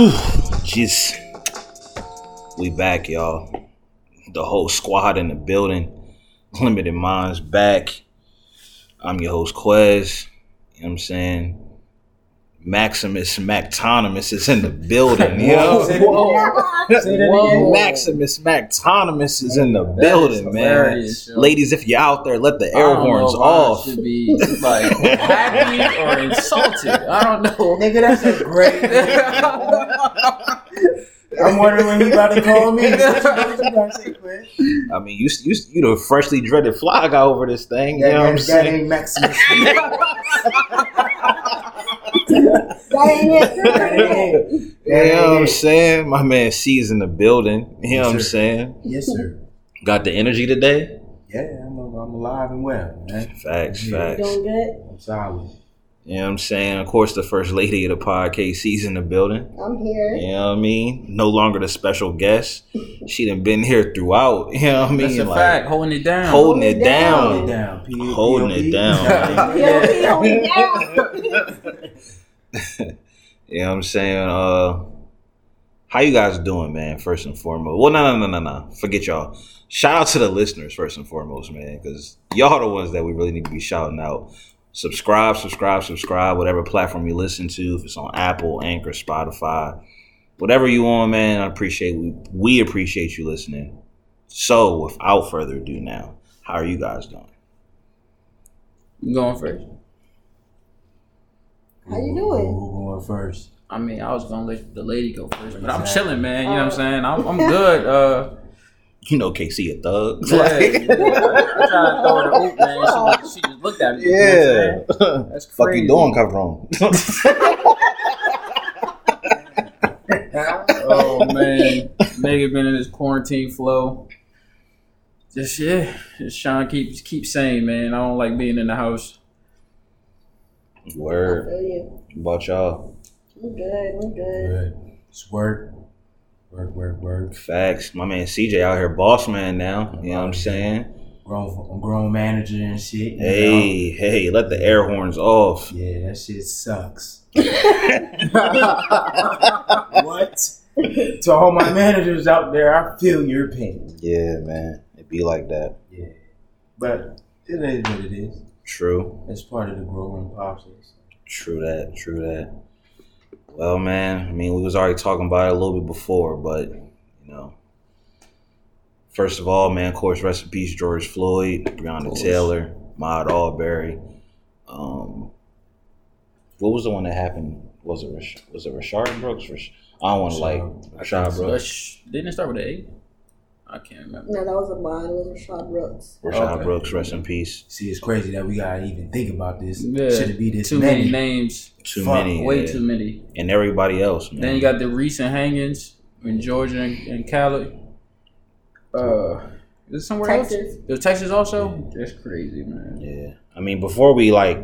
Whew, jeez. We back, y'all. The whole squad in the building. Limited Minds back. I'm your host, Quez. You know what I'm saying? Maximus Mactonimus is in the building, you know? Say that again. Maximus Mactonimus is in the building, man. yo. Ladies, if you're out there, let the I air don't know horns I off. Should be like happy or insulted. I don't know. Nigga, that's a great. I'm wondering when he about to call me. What you gonna say, Quinn? I mean, you you you the freshly dreaded fly guy over this thing. You That, know what I'm that, that saying? ain't Maximus. That ain't it. You know what I'm saying? My man C's in the building. You know what I'm sir. saying? Yes, sir. Got the energy today? Yeah, I'm, I'm alive and well, man. Facts, Yeah. facts. Doing good. I'm solid. You know what I'm saying? Of course, the first lady of the podcast, C's in the building. I'm here. You know what I mean? No longer the special guest. She done been here throughout. You know what I mean? That's a Like, fact. Holding it down. holding it down. down. Holding it down, man. Yo, he hold it down. You know what I'm saying? Uh how you guys doing, man? First and foremost. Well, no, no, no, no, no. Forget y'all. Shout out to the listeners first and foremost, man, because y'all are the ones that we really need to be shouting out. Subscribe, subscribe, subscribe, whatever platform you listen to. If it's on Apple, Anchor, Spotify, whatever you on, man. I appreciate we we appreciate you listening. So, without further ado, now, how are you guys doing? You going first? How you doing? Who going first? I mean, I was gonna let the lady go first, but I'm chilling, man. You know what I'm saying? I'm, I'm good. Uh, You know, KC a thug. yeah, I'm trying to throw her hoop, man. She, she just looked at me. you know what I'm saying? yeah. That's Fuck you doing, Cabron? Oh man, nigga been in this quarantine flow. Just yeah, just Sean keeps keep saying, man. I don't like being in the house. I Word. feel you. About y'all. I'm good. I'm good. Good. It's work. Work, work, work. Facts. My man CJ out here, boss man now. You know what I'm saying? Grown, grown manager and shit. you know? Hey, hey, let the air horns off. Yeah, that shit sucks. what? to all my managers out there, I feel your pain. Yeah, man. It be like that. Yeah. But it is what it is. True. It's part of the growing process. True that. True that. Well, man, I mean, we was already talking about it a little bit before, but, you know. First of all, man, of course, rest in peace, George Floyd, Breonna. Taylor, Maud Arbery. Um, what was the one that happened? Was it was it Rayshard Brooks? Rash- I don't want to like Rayshard Brooks. Didn't it start with an A? I can't remember. No, that was a mine. It was Rashad Brooks. Rashad Okay. Brooks, rest in peace. See, it's crazy that we gotta even think about this. Yeah. Should it be this Too many names. Too Fuck, many, Way yeah. too many. and everybody else, man. Then you got the recent hangings in Georgia and, and Cali. Uh, is it somewhere Texas. else? There's Texas also. That's crazy, man. yeah. I mean, before we like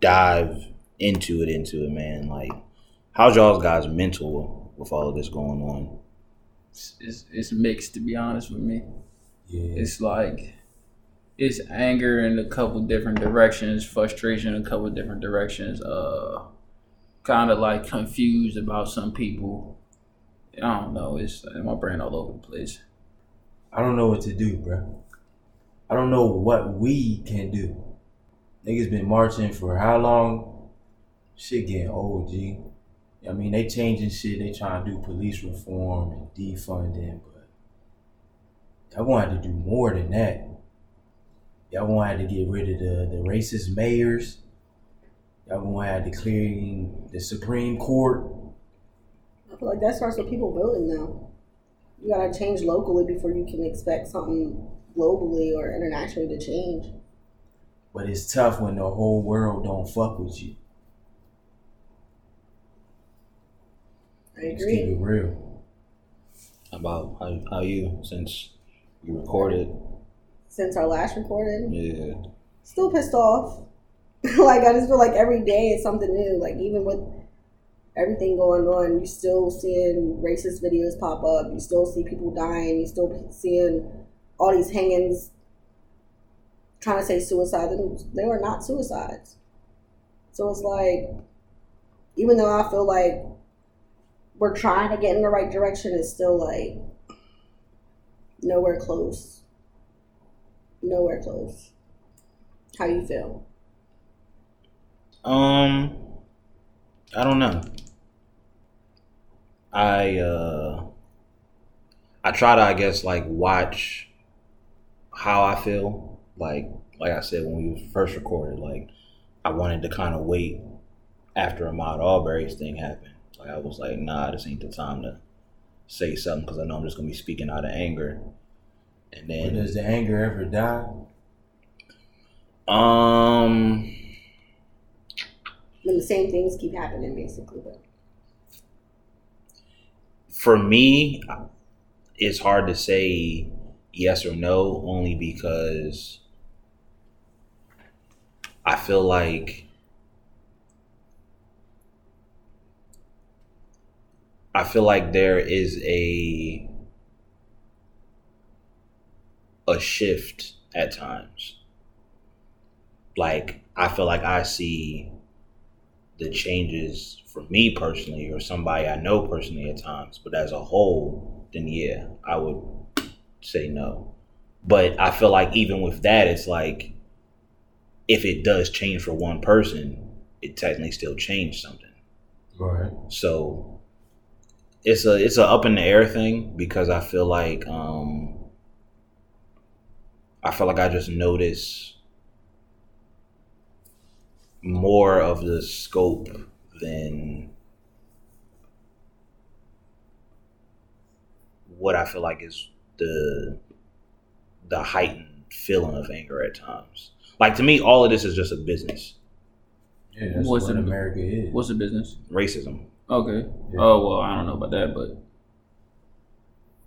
dive into it, into it, man. Like, how's y'all's guys' mental with all of this going on? It's, it's, it's mixed to be honest with me. Yeah. It's like it's anger in a couple different directions, frustration in a couple different directions. Uh, kind of like confused about some people. I don't know. It's my brain all over the place. I don't know what to do, bro. I don't know what we can do. Niggas been marching for how long? Shit getting old, G. I mean, they changing shit. They trying to do police reform and defunding, but y'all gonna do more than that. Y'all gonna get rid of the, the racist mayors. Y'all have to clear the Supreme Court. I feel like that starts with people voting now. You gotta change locally before you can expect something globally or internationally to change. But it's tough when the whole world don't fuck with you. I Let's keep agree. it real. About how how you since you recorded? Since our last recording, Yeah, still pissed off. like I just feel like every day it's something new. Like even with everything going on, you still seeing racist videos pop up. You still see people dying. You still seeing all these hangings. Trying to say suicide, and they were not suicides. So it's like, even though I feel like we're trying to get in the right direction is still like nowhere close. Nowhere close. How you feel? Um, I don't know. I uh, I try to, I guess, like watch how I feel. Like, like I said when we first recorded, like I wanted to kind of wait after Ahmaud Arbery's thing happened. Like I was like, nah, this ain't the time to say something because I know I'm just gonna be speaking out of anger. And But then, does the anger ever die? um, When the same things keep happening, basically. But for me, it's hard to say yes or no, only because I feel like I feel like there is a a shift at times. Like I feel like I see the changes for me personally or somebody I know personally at times, but as a whole, then yeah, I would say no. But I feel like even with that, it's like if it does change for one person, it technically still changed something. Right. So it's a it's a up in the air thing because I feel like um I feel like I just notice more of the scope than what I feel like is the the heightened feeling of anger at times. Like to me, all of this is just a business. Yeah, that's What's what it- America is. What's the business? Racism. Okay. Yeah. Oh well, I don't know about that, but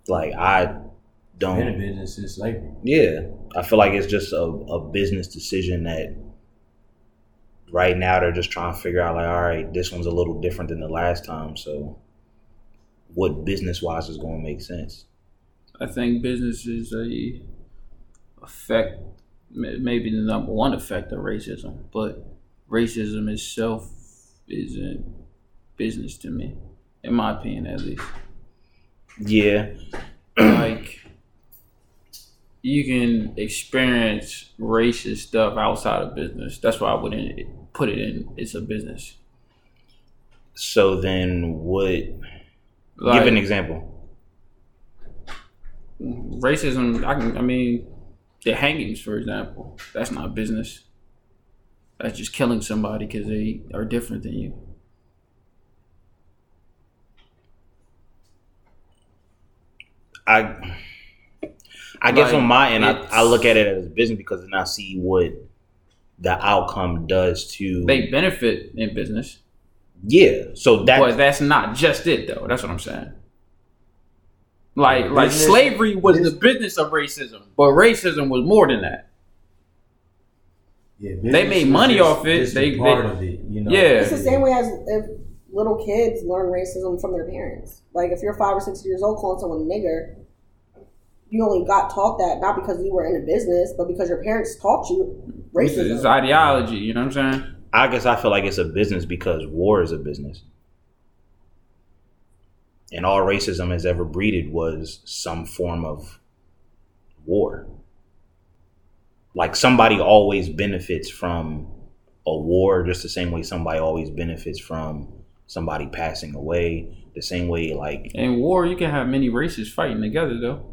Like I been a don't business since slavery. Yeah, I feel like it's just a, a business decision that right now they're just trying to figure out like, all right, this one's a little different than the last time, so what business wise is going to make sense? I think business is a effect, maybe the number one effect of racism, but racism itself isn't business to me, in my opinion, at least. Yeah, like you can experience racist stuff outside of business. That's why I wouldn't put it in. It's a business. so then what? Like, give an example. racism. I can. I mean, the hangings, for example. That's not business. That's just killing somebody because they are different than you. I I guess on my end, I, I look at it as business because then I see what the outcome does to. They benefit in business, yeah, so that but that's not just it, though. That's what I'm saying. Like, like slavery was bus- the business of racism, but racism was more than that. Yeah, They made money just- off it. They- part they- of it. You know. Yeah. it's the same way as if little kids learn racism from their parents. Like if you're five or six years old calling someone a nigger, you only got taught that not because you were in a business, but because your parents taught you It's, racism. it's ideology. You know what I'm saying? I guess I feel like it's a business because war is a business. And all racism has ever breeded was some form of war. Like somebody always benefits from a war, just the same way somebody always benefits from somebody passing away. The same way, like, In war, you can have many races fighting together, though.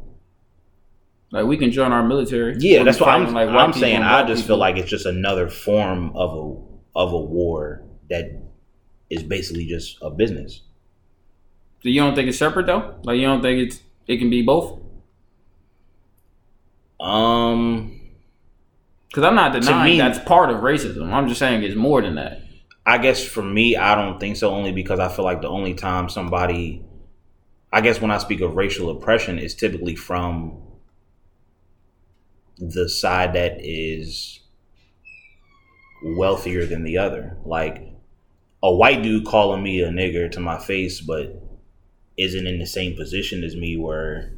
Like we can join our military. yeah, that's what I'm, like, I'm saying. I just feel like it's just another form of a of a war that is basically just a business. So you don't think it's separate though? Like you don't think it's it can be both? Um, Because I'm not denying me- that's part of racism. I'm just saying it's more than that. I guess for me, I don't think so. Only because I feel like the only time somebody, I guess when I speak of racial oppression, is typically from the side that is wealthier than the other. Like a white dude calling me a nigger to my face, but isn't in the same position as me, where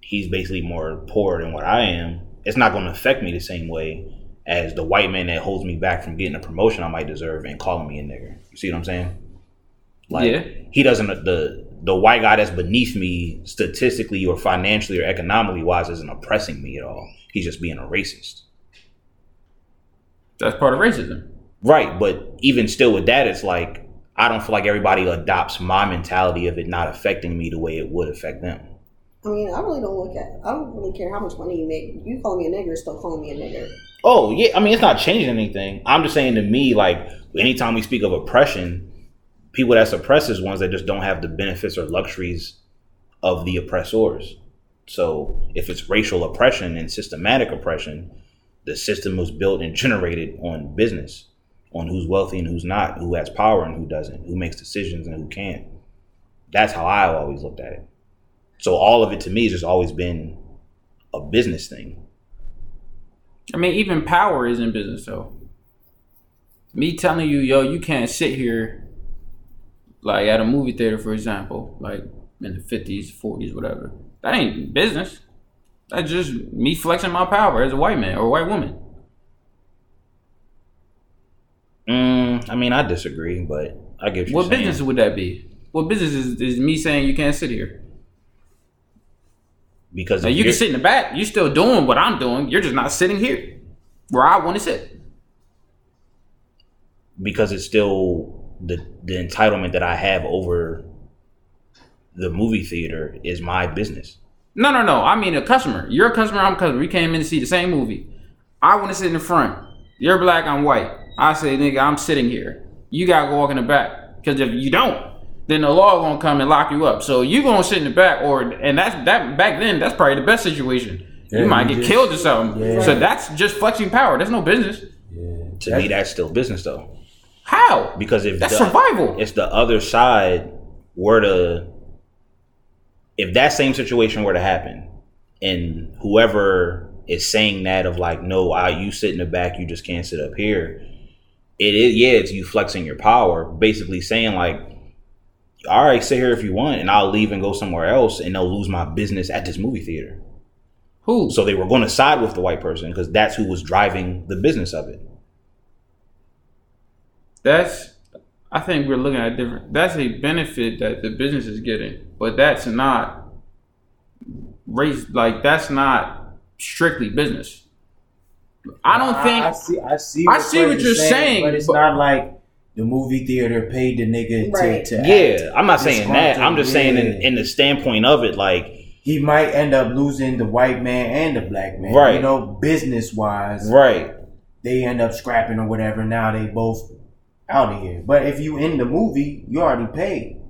he's basically more poor than what I am. It's not going to affect me the same way as the white man that holds me back from getting a promotion I might deserve and calling me a nigger. You see what I'm saying? Like Yeah. he doesn't the the white guy that's beneath me statistically or financially or economically wise isn't oppressing me at all. He's just being a racist. That's part of racism. Right, but even still with that, it's like I don't feel like everybody adopts my mentality of it not affecting me the way it would affect them. I mean, I really don't look at. I don't really care how much money you make. You call me a nigger, still call me a nigger. Oh yeah, I mean it's not changing anything. I'm just saying to me, like anytime we speak of oppression, people that suppress is ones that just don't have the benefits or luxuries of the oppressors. So if it's racial oppression and systematic oppression, the system was built and generated on business, on who's wealthy and who's not, who has power and who doesn't, who makes decisions and who can't. That's how I always looked at it. So all of it to me has just always been a business thing. I mean, even power is in business though. Me telling you, yo, you can't sit here like at a movie theater, for example, like in the fifties, forties, whatever. That ain't business. That's just me flexing my power as a white man or a white woman. Mm, I mean, I disagree, but I get what you're What saying. business would that be? What business is, is me saying you can't sit here? Because Now you can sit in the back. You're still doing what I'm doing. You're just not sitting here where I want to sit. because it's still the the entitlement that I have over the movie theater is my business. No, no, no. I mean a customer. You're a customer. I'm a customer. We came in to see the same movie. I want to sit in the front. You're black. I'm white. I say, nigga, I'm sitting here. You gotta go walk in the back. Because if you don't, then the law gonna come and lock you up. So you gonna sit in the back, or and that's that back then. That's probably the best situation. Yeah, you might get just- killed or something. Yeah. So that's just flexing power. That's no business. Yeah. To me, that's still business though, How? because if That's the, survival. it's the other side were to if that same situation were to happen and whoever is saying that of like no I you sit in the back you just can't sit up here it is yeah it's you flexing your power basically saying like all right sit here if you want and I'll leave and go somewhere else and they'll lose my business at this movie theater Who? so they were going to side with the white person because that's who was driving the business of it That's I think we're looking at different that's a benefit that the business is getting, but that's not race like that's not strictly business. I don't I, I think see. I see. I see what you're saying, but it's but- not like the movie theater paid the nigga Right. to, to yeah act. I'm not saying that I'm just saying in, in the standpoint of it like He might end up losing the white man and the black man. Right. You know, business wise, right they end up scrapping or whatever. Now they both out of here. But if you in the movie, you already paid.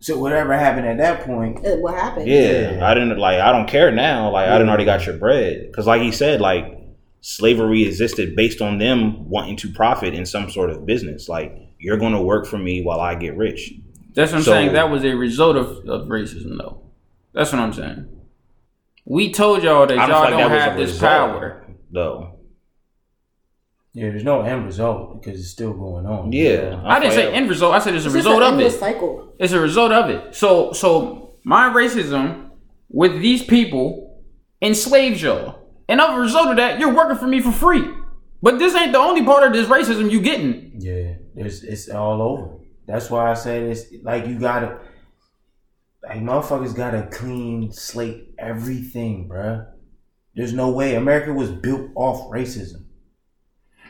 So whatever happened at that point, Uh, What happened? Yeah, Yeah. I didn't like. I don't care now. Like I didn't already got your bread because, like he said, like slavery existed based on them wanting to profit in some sort of business. Like you're going to work for me while I get rich. that's what I'm So- saying. That was a result of, of racism though. That's what I'm saying. We told y'all that I y'all don't like don't that have this result. power. Though, yeah, there's no end result because it's still going on. yeah, I didn't say end result. I said it's a It's just result an of endless it. cycle. It's a result of it. So so my racism with these people enslaves y'all. And as a result of that, you're working for me for free. But this ain't the only part of this racism you getting. Yeah, there's it's all over. That's why I said it's like you gotta like motherfuckers gotta clean slate everything, bruh. There's no way America was built off racism.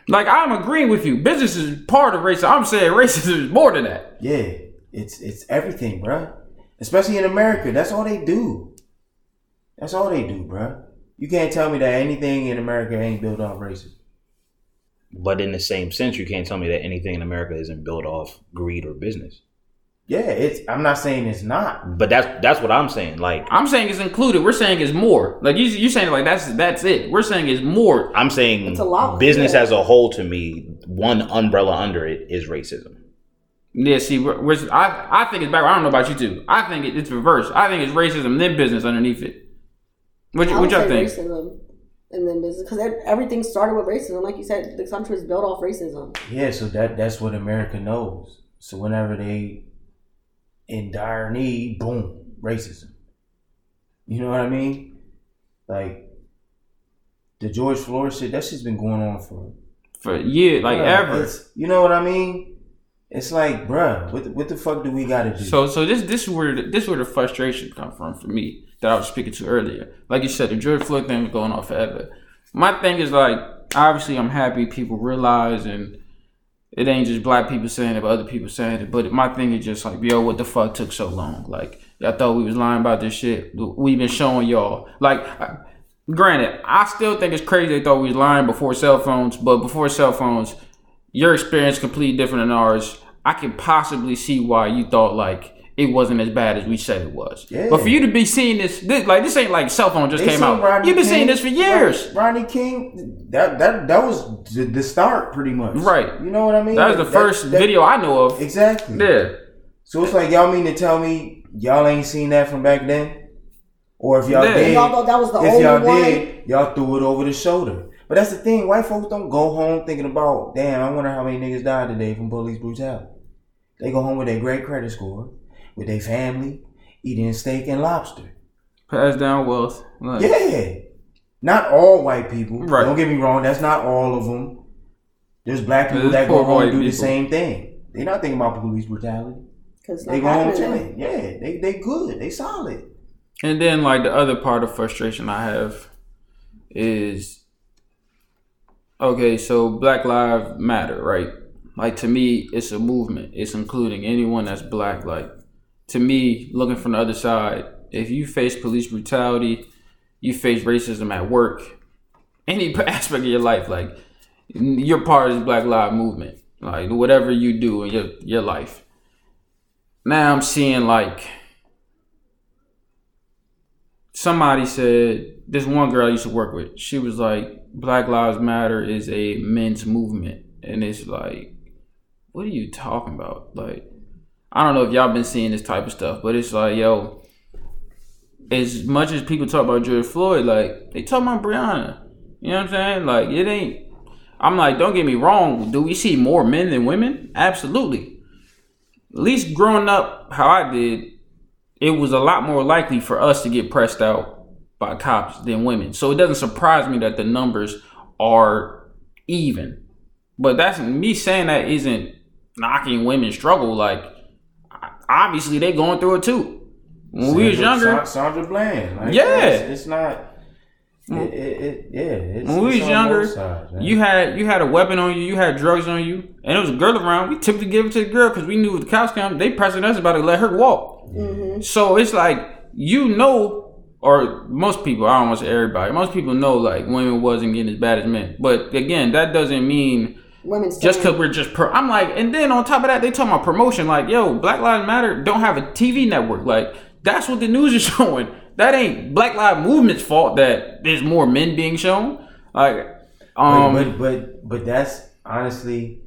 Like I'm agreeing with you. Business is part of racism. I'm saying racism is more than that. Yeah, it's it's everything, bruh. Especially in America, that's all they do. That's all they do, bruh. You can't tell me that anything in America ain't built off racism. But in the same sense, you can't tell me that anything in America isn't built off greed or business. Yeah, it's. I'm not saying it's not. But that's that's what I'm saying. Like I'm saying it's included. We're saying it's more. Like you you saying like that's that's it. We're saying it's more. I'm saying, It's a lot, business yeah. as a whole to me, one umbrella under it is racism. Yeah, see, we're, we're, I I think it's back. I don't know about you two. I think it, it's reverse. I think it's racism then business underneath it. What y- I what would y'all say think? racism and then business because everything started with racism. Like you said, the country is built off racism. Yeah, so that that's what America knows. So whenever they in dire need, boom, racism. You know what I mean? Like the George Floyd shit, that shit's been going on for For years, like Yeah, ever. it's- You know what I mean? It's like, bruh, what the, what the fuck do we gotta do? So so this this is where the, this is where the frustration come from for me that I was speaking to earlier. Like you said, the George Floyd thing was going on forever. My thing is like obviously I'm happy people realize and it ain't just black people saying it, but other people saying it. But my thing is just like, yo, what the fuck took so long? Like y'all thought we was lying about this shit. We've been showing y'all. Like, I- granted, I still think it's crazy they thought we was lying before cell phones, but before cell phones, your experience completely different than ours. I can possibly see why you thought like it wasn't as bad as we said it was. Yeah. But for you to be seeing this, this like this ain't like cell phone just They came out. Rodney You've been King- seeing this for years. Ron- Rodney King, that that that was the, the start, pretty much. Right. You know what I mean? That was the first that- video I know of. Exactly. Yeah. So it's like y'all mean to tell me y'all ain't seen that from back then, or if y'all Yeah. did, Y'all thought that was the if only y'all one. did, y'all threw it over the shoulder. But that's the thing. White folks don't go home thinking about, damn, I wonder how many niggas died today from police brutality. They go home with their great credit score, with their family, eating steak and lobster. Pass down wealth. Like, Yeah. Not all white people. Right. Don't get me wrong. That's not all of them. There's black people There's that go home and do the same thing. They're not thinking about police brutality. Because They go home chilling. Yeah, they they good. They solid. And then like the other part of frustration I have is okay, so Black Lives Matter, right? Like to me, it's a movement. It's including anyone that's black. Like to me, looking from the other side, if you face police brutality, you face racism at work, any aspect of your life, like you're part of this Black Lives movement. Like whatever you do in your your life. Now I'm seeing like somebody said this one girl I used to work with. She was like, "Black Lives Matter is a men's movement," and it's like, what are you talking about? Like, I don't know if y'all been seeing this type of stuff, but it's like, yo, as much as people talk about George Floyd, like they talk about Breonna. You know what I'm saying? Like it ain't. I'm like, don't get me wrong. Do we see more men than women? Absolutely. At least growing up, how I did, it was a lot more likely for us to get pressed out by cops than women. So it doesn't surprise me that the numbers are even. But that's me saying that isn't knocking women's struggle. Like obviously they going through it too. When we was younger, Sa- Sandra Bland. Like, Yeah. it's, it's not. It, it, it, yeah, it's, when we it's was younger, both sides, you had you had a weapon on you, you had drugs on you, and it was a girl around. We typically give it to the girl because we knew if the cops come, they pressing us about to let her walk. Mm-hmm. So it's like you know, or most people, I don't want to say everybody, most people know like women wasn't getting as bad as men. But again, that doesn't mean Women's just because we're just pro. I'm like, and then on top of that, they talking about promotion. Like, yo, Black Lives Matter don't have a TV network. Like, that's what the news is showing. That ain't Black Lives Movement's fault that there's more men being shown. Like, um, but, but but but that's honestly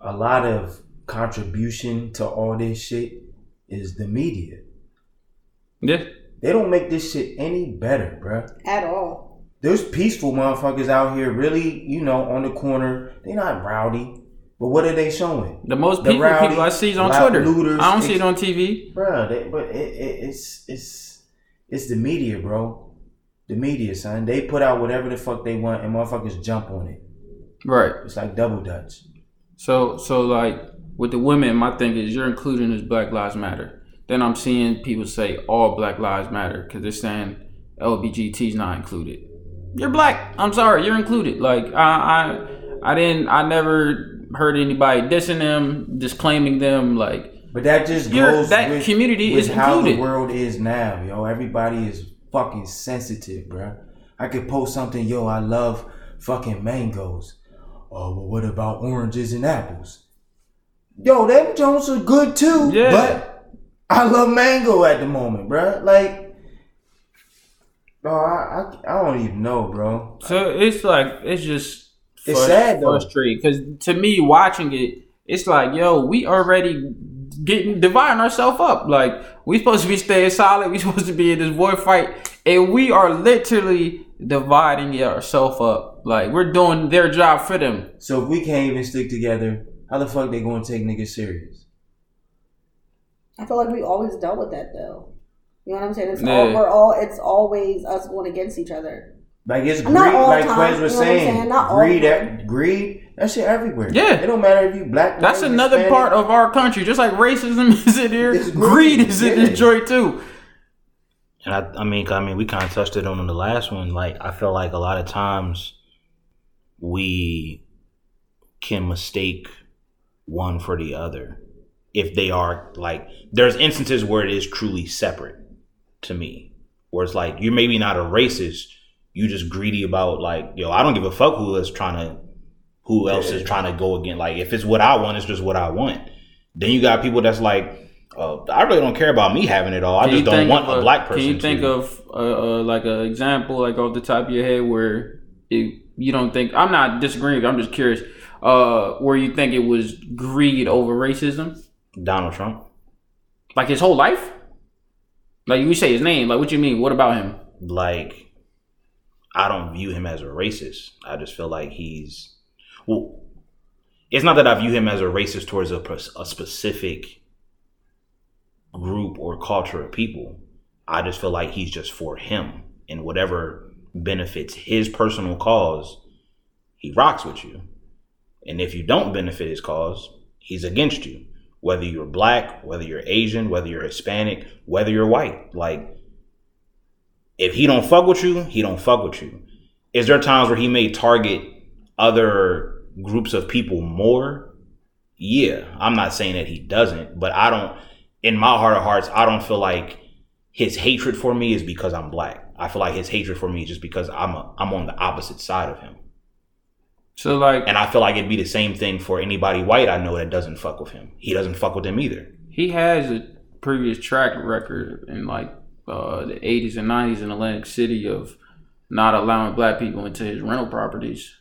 a lot of contribution to all this shit is the media. yeah, They don't make this shit any better, bruh. at all. There's peaceful motherfuckers out here, really, you know, on the corner. They're not rowdy, but what are they showing, the most The people rowdy, people I see is on Twitter. looters, I don't see it on TV. bruh? They, but it, it, it's it's it's the media, bro. The media, son. They put out whatever the fuck they want, and motherfuckers jump on it. Right. It's like double dutch. So so like with the women, my thing is you're including as Black Lives Matter. Then I'm seeing people say all Black Lives Matter because they're saying LBGT's not included. You're black. I'm sorry, you're included. Like I I I didn't I never heard anybody dissing them, disclaiming them. Like But that just goes that with, community with is how included. the world is now, yo. Everybody is fucking sensitive, bruh. I could post something, yo. I love fucking mangoes. Oh, well, what about oranges and apples? Yo, them Jones are good too. Yeah. But I love mango at the moment, bruh. Like, bro, I, I I don't even know, bro. so it's like it's just It's sad, though. frustrating because to me watching it, it's like yo, we already getting dividing ourselves up. Like we supposed to be staying solid. We supposed to be in this void fight, and we are literally dividing ourselves up. Like we're doing their job for them. So if we can't even stick together, how the fuck they gonna take niggas serious? I feel like we always dealt with that though. You know what I'm saying? It's Yeah. all we're all it's always us going against each other. Like it's greed, Not all like time, Quez was you know what I'm saying. saying? Not all greed, time. that greed, that shit everywhere. Yeah. it don't matter if you black. That's white, another Hispanic. part of our country. Just like racism is in here, It's greed greed, is in yeah. this joint too. And I, I mean, I mean, we kind of touched it on in the last one. Like, I feel like a lot of times we can mistake one for the other if they are like. There's instances where it is truly separate to me, where it's like you're maybe not a racist, you just greedy about like, yo, I don't give a fuck who is trying to, who else is trying to go again. Like, if it's what I want, it's just what I want. Then you got people that's like. Uh, I really don't care about me having it all. I just don't want of a black person. Can you think to. of uh, uh, like an example, like off the top of your head, where it, you don't think? I'm not disagreeing. I'm just curious. Uh, where you think it was greed over racism, Donald Trump. like his whole life? Like you say his name. Like what you mean? What about him? Like, I don't view him as a racist. I just feel like he's well. It's not that I view him as a racist towards a, a specific group or culture of people. I just feel like he's just for him and whatever benefits his personal cause, he rocks with you. And if you don't benefit his cause, he's against you. Whether you're black, whether you're Asian, whether you're Hispanic, whether you're white. Like, if he don't fuck with you, he don't fuck with you. Is there times where he may target other groups of people more? Yeah, I'm not saying that he doesn't, but I don't. In my heart of hearts, I don't feel like his hatred for me is because I'm black. I feel like his hatred for me is just because I'm a, I'm on the opposite side of him, So like and I feel like it'd be the same thing for anybody white I know that doesn't fuck with him. He doesn't fuck with them either. he has a previous track record in like uh, the 80s and 90s in Atlantic City of not allowing black people into his rental properties.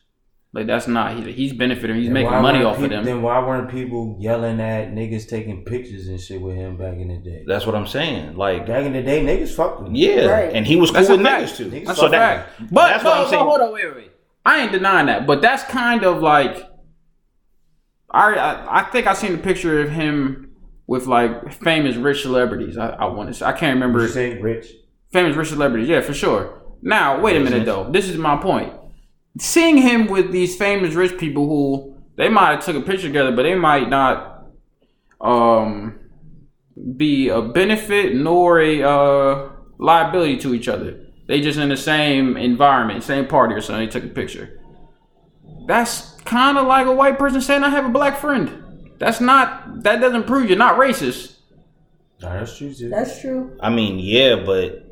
Like that's not he, he's benefiting. He's Then making money weren't off of them. Then why weren't people yelling at niggas taking pictures and shit with him back in the day? That's what I'm saying. Like, Back in the day, niggas fucked with him. yeah, Right. and he was cool That's with niggas too. Niggas That's so a that, fact. But, that's but, what I'm but saying. hold on, wait, wait, wait. I ain't denying that, but that's kind of like I I, I think I seen a picture of him with like famous rich celebrities. I, I want to say I can't remember you say rich? famous rich celebrities. Yeah, for sure. Now wait a minute though. This is my point. Seeing him with these famous rich people who they might have took a picture together, but they might not um be a benefit nor a uh, liability to each other. They just in the same environment, same party or something. They took a picture. That's kind of like a white person saying I have a black friend. That's not. That doesn't prove you're not racist. Nah, that's true too. That's true. I mean, yeah, but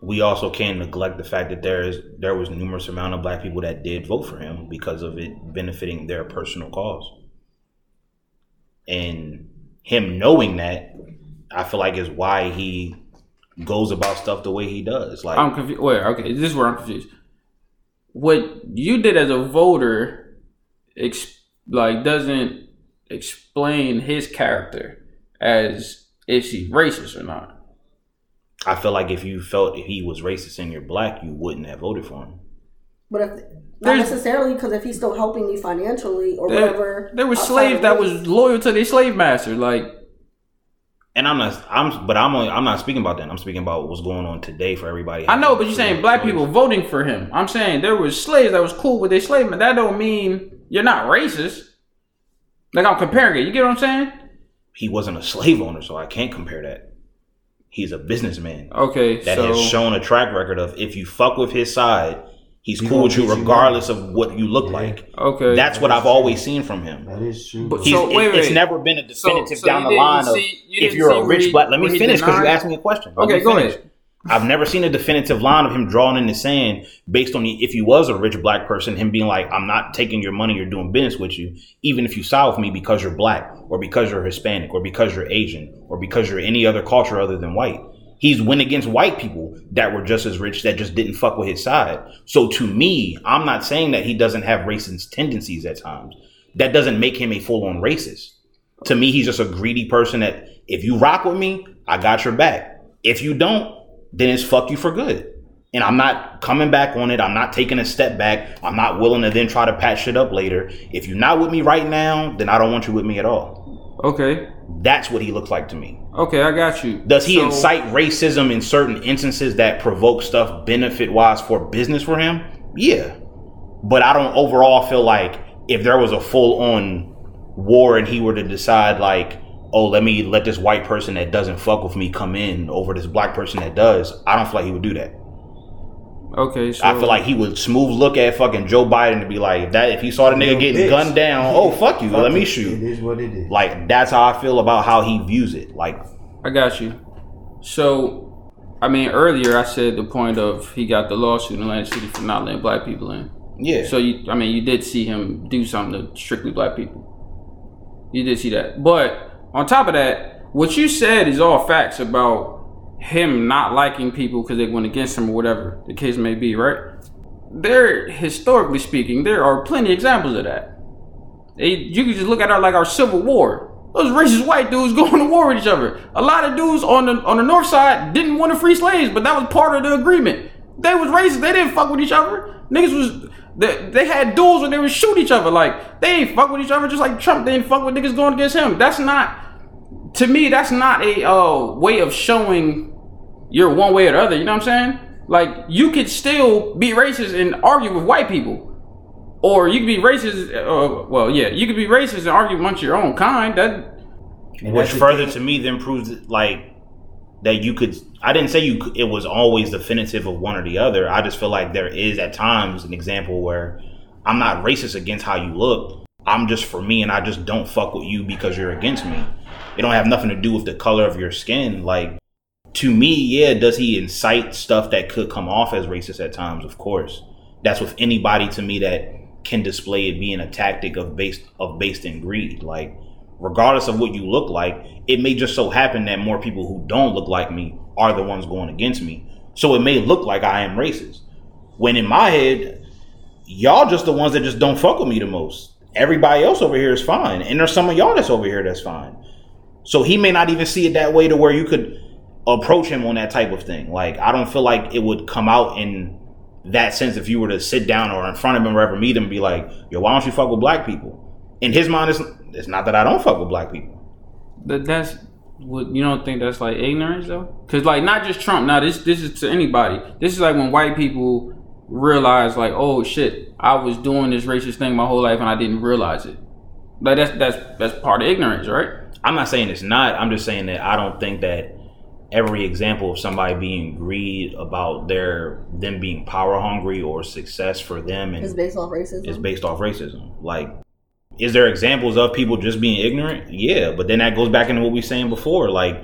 we also can't neglect the fact that there is there was numerous amount of black people that did vote for him because of it benefiting their personal cause. And him knowing that, I feel like is why he goes about stuff the way he does. Like I'm confused. Wait, okay, this is where I'm confused. What you did as a voter, ex- like, doesn't explain his character as is he racist or not. I feel like if you felt he was racist and you're black, you wouldn't have voted for him. But if not There's- necessarily because if he's still helping you financially or There, whatever, there was outside slaves that was loyal to their slave master. Like, And I'm not, I'm, but I'm, only, I'm not speaking about that. I'm speaking about what's going on today for everybody. I know, but you're saying black people voting for him. I'm saying there was slaves that was cool with their slave, but that don't mean you're not racist. Like I'm comparing it. You get what I'm saying? he wasn't a slave owner, so I can't compare that. He's a businessman Okay, that so has shown a track record of if you fuck with his side, he's He cool with you get you regardless of what you look Yeah. like. okay, That's what I've always seen from him. That is true. But- He's, So, it- wait, it's never been a definitive so down the didn't line of see- you if you're a rich he- black. Let me finish because you asked me a question. Let Okay, go finish. ahead. I've never seen a definitive line of him drawn in the sand based on the, if you was a rich black person, him being like, I'm not taking your money or doing business with you, even if you side with me because you're black or because you're Hispanic or because you're Asian or because you're any other culture other than white. He's went against white people that were just as rich that just didn't fuck with his side. So to me, I'm not saying that he doesn't have racist tendencies at times. That doesn't make him a full on racist. To me, he's just a greedy person that if you rock with me, I got your back. If you don't, then it's fuck you for good. And I'm not coming back on it. I'm not taking a step back. I'm not willing to then try to patch it up later. If you're not with me right now, then I don't want you with me at all. Okay. That's what he looks like to me. Okay, I got you. Does he So- incite racism in certain instances that provoke stuff benefit wise for business for him? Yeah. But I don't overall feel like if there was a full on war and he were to decide like, oh, let me let this white person that doesn't fuck with me come in over this black person that does, I don't feel like he would do that. Okay, so I feel like he would smooth look at fucking Joe Biden to be like, that if he saw the nigga getting bitch. gunned down, oh fuck you, let me shoot. is what it is. Like that's how I feel about how he views it. Like I got you. So, I mean, earlier I said the point of he got the lawsuit in Atlantic City for not letting black people in. yeah. So you, I mean, you did see him do something to strictly black people. You did see that, but on top of that, what you said is all facts about him not liking people because they went against him or whatever the case may be, right? There, historically speaking, there are plenty of examples of that. They- you can just look at our like our Civil War. Those racist white dudes going to war with each other. A lot of dudes on the on the north side didn't want to free slaves, but that was part of the agreement. They was racist. They didn't fuck with each other. Niggas was they, they had duels when they would shoot each other. Like they ain't fuck with each other, just like Trump didn't fuck with niggas going against him. That's not to me. That's not a uh, way of showing you're one way or the other. You know what I'm saying? Like you could still be racist and argue with white people. Or you could be racist. Uh, well, yeah, you could be racist and argue amongst your own kind. That And which that's further to me then proves that, like that you could i didn't say you it was always definitive of one or the other i just feel like there is at times an example where i'm not racist against how you look i'm just for me and i just don't fuck with you because you're against me it don't have nothing to do with the color of your skin like to me yeah does he incite stuff that could come off as racist at times of course that's with anybody to me that can display it being a tactic of based of based in greed like regardless of what you look like, it may just so happen that more people who don't look like me are the ones going against me. So it may look like I am racist. When in my head, y'all just the ones that just don't fuck with me the most. Everybody else over here is fine. And there's some of y'all that's over here that's fine. So he may not even see it that way to where you could approach him on that type of thing. Like I don't feel like it would come out in that sense if you were to sit down or in front of him or ever meet him and be like, yo, why don't you fuck with black people? In his mind, it's, it's not that I don't fuck with black people. that that's what you don't think that's like ignorance though? Because like not just Trump. Now this this is to anybody. This is like when white people realize like, oh shit, I was doing this racist thing my whole life and I didn't realize it. Like that's that's that's part of ignorance, right? I'm not saying it's not. I'm just saying that I don't think that every example of somebody being greed about their them being power hungry or success for them and It's based off racism. is based off racism. Like, is there examples of people just being ignorant? Yeah, but then that goes back into what we were saying before. Like,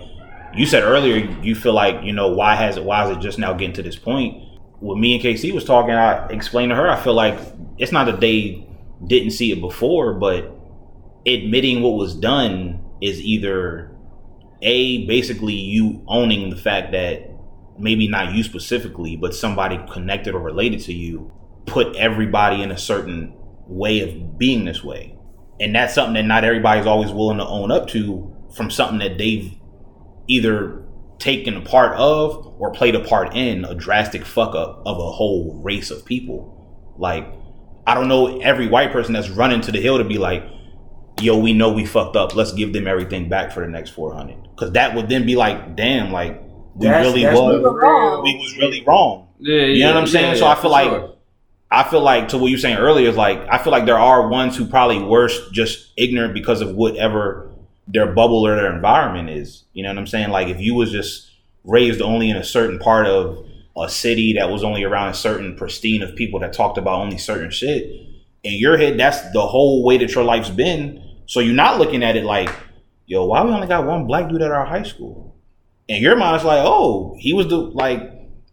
you said earlier, you feel like you know why has it? Why is it just now getting to this point? When me and KC was talking, I explained to her. I feel like it's not that they didn't see it before, but admitting what was done is either a basically you owning the fact that maybe not you specifically, but somebody connected or related to you put everybody in a certain way of being this way. And that's something that not everybody's always willing to own up to from something that they've either taken a part of or played a part in a drastic fuck up of a whole race of people. Like, I don't know every white person that's running to the hill to be like, yo, we know we fucked up. Let's give them everything back for the next 400. Because that would then be like, damn, like, we That's- really that's was, the real- we was really wrong. Yeah, You know what I'm saying? So I feel like- sure. I feel like to what you were saying earlier is like I feel like there are ones who probably were just ignorant because of whatever their bubble or their environment is. You know what I'm saying? Like if you was just raised only in a certain part of a city that was only around a certain pristine of people that talked about only certain shit, in your head that's the whole way that your life's been. So you're not looking at it like, yo, why we only got one black dude at our high school? In your mind, it's like, oh, he was the like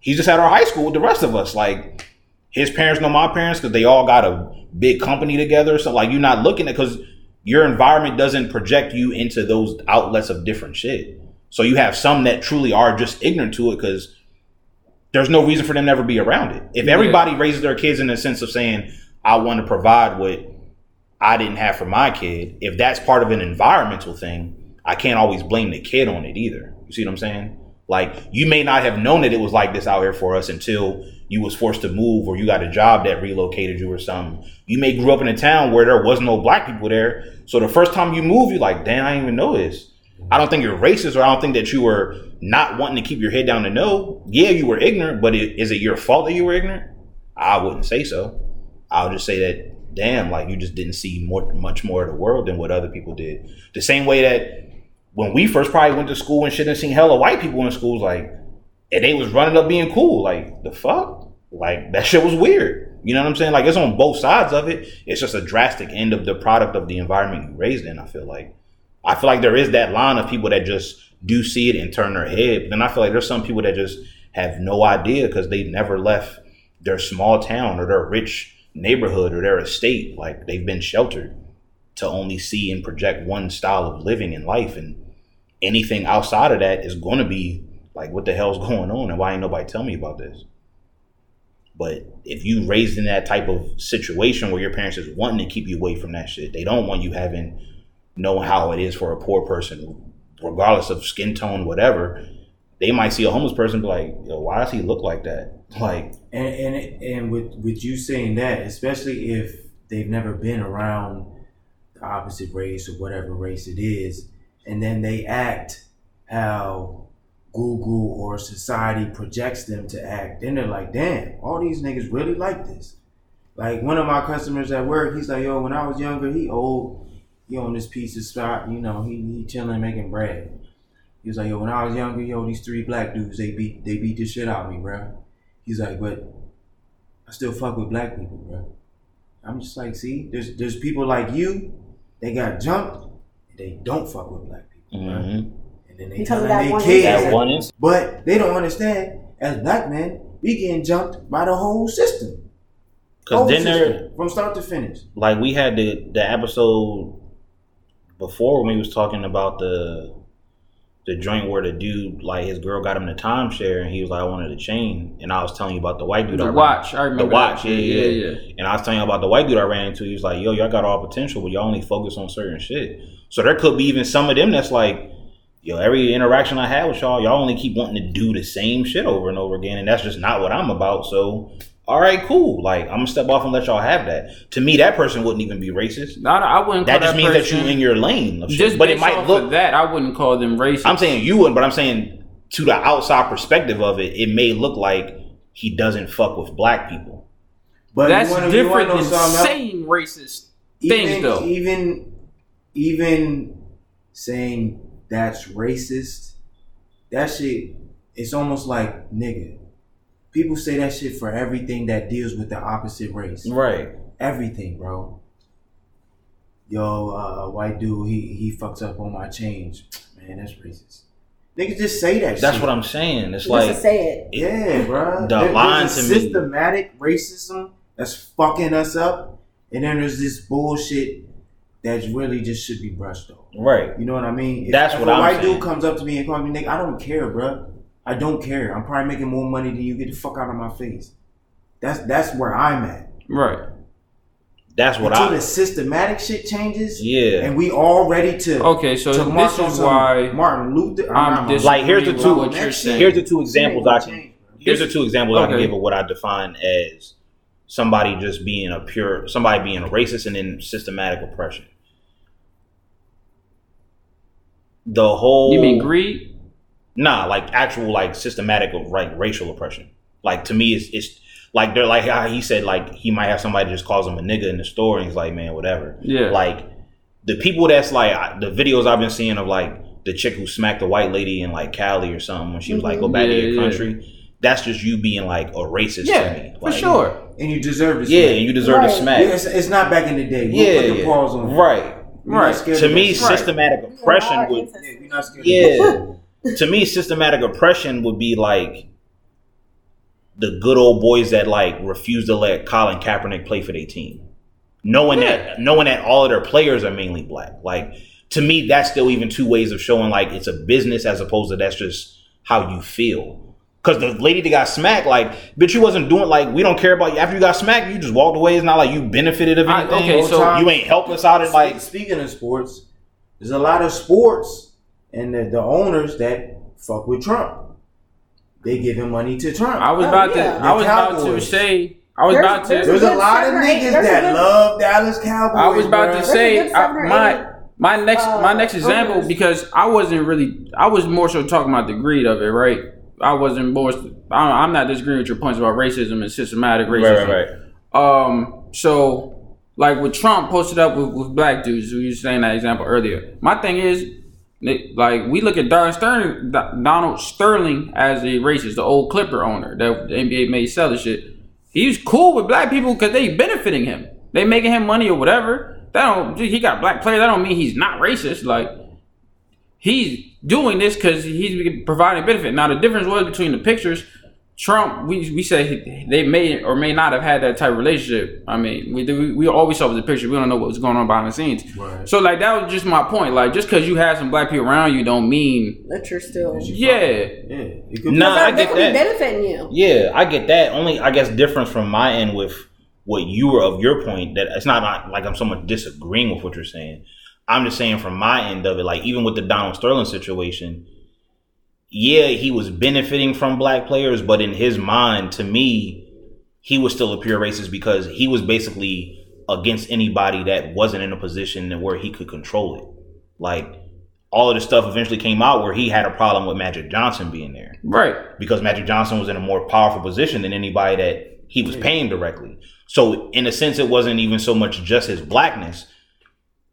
he just had our high school with the rest of us. Like his parents know my parents because they all got a big company together. So like you're not looking at because your environment doesn't project you into those outlets of different shit. So you have some that truly are just ignorant to it because there's no reason for them to ever be around it. If Yeah. everybody raises their kids in the sense of saying, I want to provide what I didn't have for my kid, if that's part of an environmental thing, I can't always blame the kid on it either. You see what I'm saying? Like you may not have known that it was like this out here for us until you was forced to move or you got a job that relocated you or something. You may grew up in a town where there was no black people there. So the first time you move, you're like, damn, I didn't even know this. I don't think you're racist or I don't think that you were not wanting to keep your head down to know. Yeah, you were ignorant, but it, is it your fault that you were ignorant? I wouldn't say so. I'll just say that, damn, like you just didn't see more, much more of the world than what other people did. The same way that when we first probably went to school and shit and seen hella white people in schools, like, and they was running up being cool. Like, the fuck? Like, that shit was weird. You know what I'm saying? Like, it's on both sides of it. It's just a drastic end of the product of the environment you raised in, I feel like. I feel like there is that line of people that just do see it and turn their head. But then I feel like there's some people that just have no idea because they never left their small town or their rich neighborhood or their estate. Like they've been sheltered to only see and project one style of living in life. And anything outside of that is going to be like, what the hell's going on? And why ain't nobody tell me about this? But if you raised in that type of situation where your parents is wanting to keep you away from that shit, they don't want you having know how it is for a poor person, regardless of skin tone, whatever, they might see a homeless person be like, Yo, why does he look like that? Like And and and with with you saying that, especially if they've never been around the opposite race or whatever race it is, and then they act how Google or society projects them to act, then they're like, damn, all these niggas really like this. Like one of my customers at work, he's like, yo, when I was younger, he old, he on this piece of spot, you know, he, he chilling making bread. He was like, yo, when I was younger, yo, these three black dudes, they beat they beat the shit out of me, bro. He's like, but I still fuck with black people, bro. I'm just like, see, there's there's people like you, they got jumped, and they don't fuck with black people, bro. mhm. And then they Because of telling that their kids, one is but they don't understand. As black men, we getting jumped by the whole system. because Whole then they're system, from start to finish. like we had the the episode before when we was talking about the the joint where the dude like his girl got him the timeshare and he was like I wanted a chain. And I was telling you about the white dude I The ran- watch, I remember the watch. yeah, yeah. Yeah, yeah. and I was telling you about the white dude I ran into. He was like yo y'all got all potential but y'all only focus on certain shit. So there could be even some of them that's like yo every interaction I had with y'all y'all only keep wanting to do the same shit over and over again and that's just not what I'm about. So all right cool like I'm gonna step off and let y'all have that to me that person wouldn't even be racist No, no, I wouldn't. that call just means that person- you in your lane of shit. Just but it based might look that. I wouldn't call them racist. i'm saying you wouldn't but i'm saying to the outside perspective of it it may look like he doesn't fuck with black people But that's wanna, different than know something else? saying racist things, even, though. Even even saying that's racist, that shit it's almost like nigga. People say that shit for everything that deals with the opposite race. right Everything, bro. Yo, uh, white dude, he he fucks up on my change. Man, that's racist. Niggas just say that shit. that's shit. what i'm saying it's Just like to say it. Yeah, bro. The There- line there's a to me- systematic racism that's fucking us up, and then there's this bullshit that really just should be brushed off. right You know what I mean? If, That's if what a I'm white saying. dude comes up to me and calls me nigga, I don't care, bro. I don't care. I'm probably making more money than you. Get the fuck out of my face. That's that's where I'm at. right. that's what Until i the systematic shit changes, yeah and we all ready to Okay, so to this is some why Martin Luther. I'm not Martin Like, here's the two- what you're saying. here's the two examples i can ain't gonna change, bro. here's the two examples i can give of what i define as somebody just being a pure somebody being a racist and then systematic oppression the whole you mean greed? Nah, like actual like systematic of like racial oppression. Like to me, it's it's like they're like how he said like he might have somebody just calls him a nigga in the store and he's like man whatever. Yeah. Like the people that's like the videos I've been seeing of like the chick who smacked the white lady in like Cali or something when she was like go back to mm-hmm. Yeah, your yeah. country. That's just you being like a racist yeah, to me. for sure. and you deserve to. Yeah, and you deserve Right. to smack. Yeah, it's, it's not back in the day. We'll yeah, put the yeah. pause on. right. We're Right. To of me, that. Right. systematic oppression would Yeah, ancestors. we're not scared of. Yeah. To me, systematic oppression would be like the good old boys that like refuse to let Colin Kaepernick play for their team, knowing that knowing that all of their players are mainly black. Like to me, that's still even two ways of showing like it's a business as opposed to that's just how you feel. Cause the lady that got smacked, like, bitch, you wasn't doing like we don't care about you. After you got smacked, you just walked away. It's not like you benefited of I- anything. okay, so- you ain't help us out. And like, speaking of sports, there's a lot of sports and the, the owners that fuck with Trump. they giving money to Trump. I was Oh, about yeah. to. I The was about to say. I was There's- about to. there's There's a good lot of seven eight- niggas that good- love Dallas Cowboys. I was about bruh. to say There's a good seven I, my my next my uh, next example owners. because I wasn't really I was more so talking about the greed of it, right? I wasn't more. I'm I'm not disagreeing with your points about racism and systematic racism. Right, right, right. Um, so like with Trump posted up with, with black dudes, we were saying that example earlier. My thing is, it- like we look at Donald Sterling, Donald Sterling as a racist, the old Clipper owner that the NBA made sell the shit. He's cool with black people because they benefiting him. They making him money or whatever. That don't. He got black players. That don't mean he's not racist. Like he's doing this because he's providing benefit. Now the difference was between the pictures. Trump, we we say they may or may not have had that type of relationship. I mean, we we, we always saw the picture. We don't know what was going on behind the scenes. Right. So like that was just my point. Like just because you have some black people around you, don't mean That you're still. yeah. Yeah, it could Nah, I get could be that. benefiting you. Yeah, I get that. Only I guess difference from my end with what you were of your point that it's not like- like I'm so much disagreeing with what you're saying. I'm just saying from my end of it, like even with the Donald Sterling situation, yeah, he was benefiting from black players, but in his mind, to me, he was still a pure racist because he was basically against anybody that wasn't in a position where he could control it. Like all of the stuff eventually came out where he had a problem with Magic Johnson being there Right. because Magic Johnson was in a more powerful position than anybody that he was paying directly. So in a sense, it wasn't even so much just his blackness.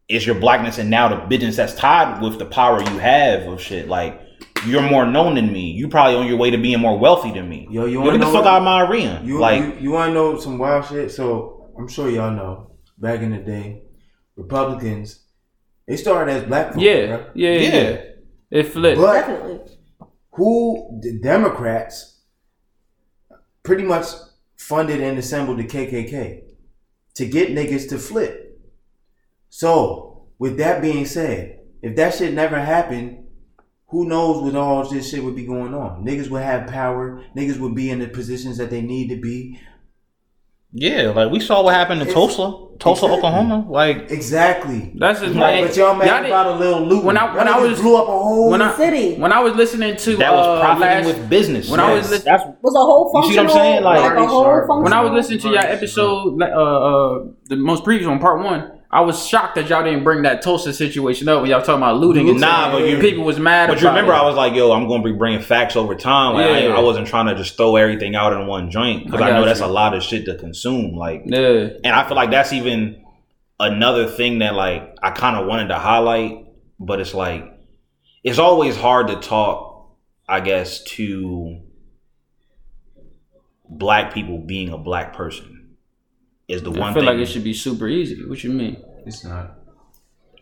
It's your blackness and now the business that's tied with the power you have of shit. Like you're more known than me. You probably on your way to being more wealthy than me. Yo, you wanna get the know fuck out of my arena. You, like you, you want to know some wild shit? So I'm sure y'all know. Back in the day, Republicans they started as black folks. Yeah. bruh. Yeah. Yeah. Yeah. yeah. It flipped. But Definitely. who the Democrats pretty much funded and assembled the KKK to get niggas to flip. So, with that being said, if that shit never happened, who knows what all this shit would be going on? Niggas would have power. Niggas would be in the positions that they need to be. yeah, like we saw what happened in It's- Tulsa, Tulsa, Exactly. Oklahoma. Like Exactly. That's just Like, my. but y'all mad y'all about a little loot. when I- when I was- blew up a whole when I City. when I was listening to that was uh, profiting last, with business. when I was Yes. lis- that's was a whole You see what I'm saying? Like- Like, a whole Sharp. functional. when I was listening to your Right. episode, uh, uh, the most previous one, part one, I was shocked that y'all didn't bring that Tulsa situation up when y'all talking about looting. and Nah, but you- people was mad. But you remember, it. I was like, "Yo, I'm going to be bringing facts over time. Like, I, Yeah. I wasn't trying to just throw everything out in one joint because I I, know got that's a lot of shit to consume. Like, yeah, and I feel like that's even another thing that like I kind of wanted to highlight, but it's like it's always hard to talk, I guess, to black people being a black person is the I one feel thing. like it should be super easy. What you mean? It's not.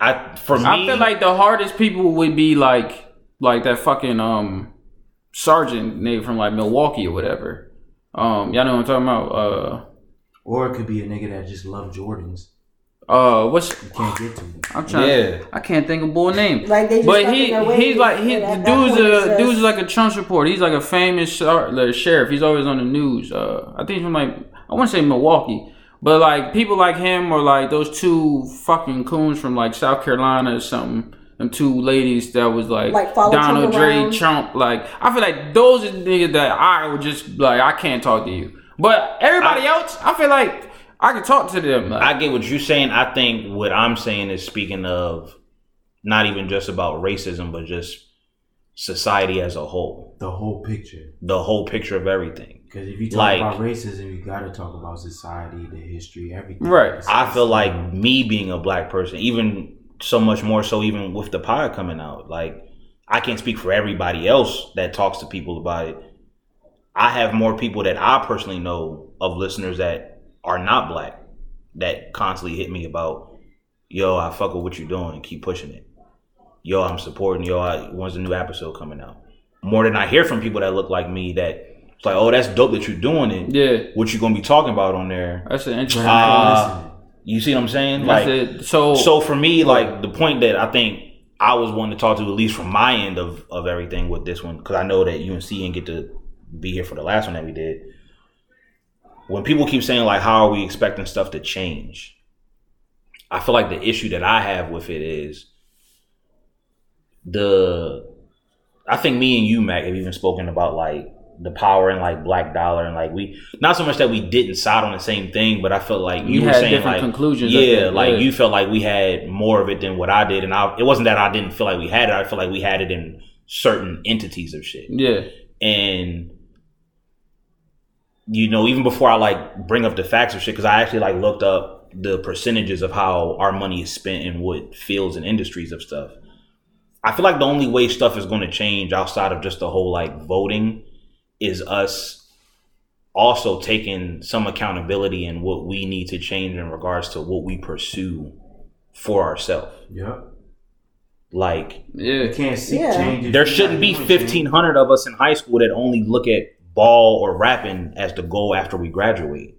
I for me, I feel like the hardest people would be like like that fucking um sergeant nigga from like Milwaukee or whatever. Um, y'all know what I'm talking about. Uh, Or it could be a nigga that just love Jordans. uh, what's You can't get to it. I'm trying. Yeah. I can't think of a boy name. Like they just But he in their ways, he's like he the dude's a just- dude's like a Trump reporter. He's like a famous shar- the sheriff. He's always on the news. Uh, I think he's from like I want to say Milwaukee, but like people like him or like those two fucking coons from like South Carolina or something. Them two ladies that was like, Like, Donald Trump Dre? Trump. Like I feel like those are the niggas that I would just like I can't talk to you. But everybody else, I feel like I can talk to them. Like, I get what you're saying. I think what I'm saying is speaking of not even just about racism, but just society as a whole, The whole picture. the whole picture of everything. Because if you talk Like- about racism, you got to talk about society, the history, everything. Right. It's- I feel like me being a black person, even so much more so, even with the pod coming out, like I can't speak for everybody else that talks to people about it. I have more people that I personally know of listeners that are not black that constantly hit me about, yo, I fuck with what you're doing, keep pushing it. Yo, I'm supporting. Yo, I, when's the new episode coming out? More than I hear from people that look like me that it's like, oh, that's dope that you're doing it. yeah, What you gonna be talking about on there? that's an interesting. I Uh. You see what I'm saying? That's Like, it. So so for me, like the point that I think I was wanting to talk to, at least from my end of of everything with this one, because I know that UNC didn't get to be here for the last one that we did. When people keep saying like, "How are we expecting stuff to change?" I feel like the issue that I have with it is the. I think me and you, Mac, have even spoken about like the power and like black dollar and like we not so much that we didn't side on the same thing, but I felt like you, You were saying different like conclusions Yeah, like you felt like we had more of it than what I did, and I it wasn't that I didn't feel like we had it. I feel like we had it in certain entities of shit, Yeah. and you know even before I like bring up the facts of shit because I actually like looked up the percentages of how our money is spent in what fields and industries of stuff. I feel like the only way stuff is going to change outside of just the whole like voting is us also taking some accountability in what we need to change in regards to what we pursue for ourselves. Yeah. Like Yeah. You can't seek Yeah. change. if there shouldn't be 1500 of us in high school that only look at ball or rapping as the goal after we graduate.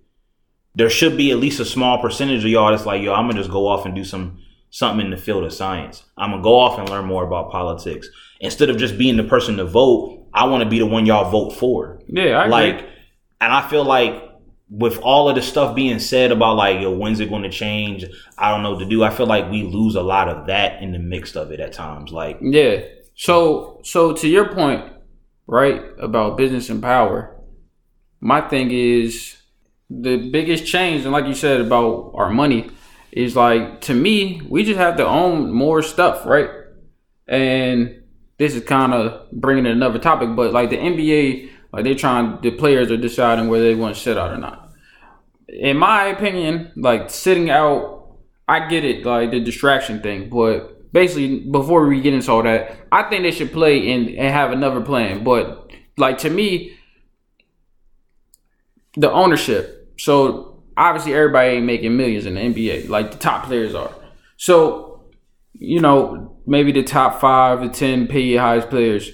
There should be at least a small percentage of y'all that's like, yo, I'm gonna just go off and do some something in the field of science. I'm gonna go off and learn more about politics. Instead of just being the person to vote, I want to be the one y'all vote for. Yeah, I agree. like, and I feel like with all of the stuff being said about like, yo, when's it going to change? I don't know what to do. I feel like we lose a lot of that in the mix of it at times. Like, Yeah. So so to your point, right, about business and power, my thing is the biggest change, and like you said about our money, is like to me, we just have to own more stuff, right? And this is kind of bringing in another topic, but like the NBA, like they're trying, the players are deciding whether they want to sit out or not. In my opinion, like sitting out, I get it, like the distraction thing, but basically, before we get into all that, I think they should play and, and have another plan. But like to me, the ownership. So obviously, everybody ain't making millions in the NBA, like the top players are. So you know, maybe the top five to ten pay highest players,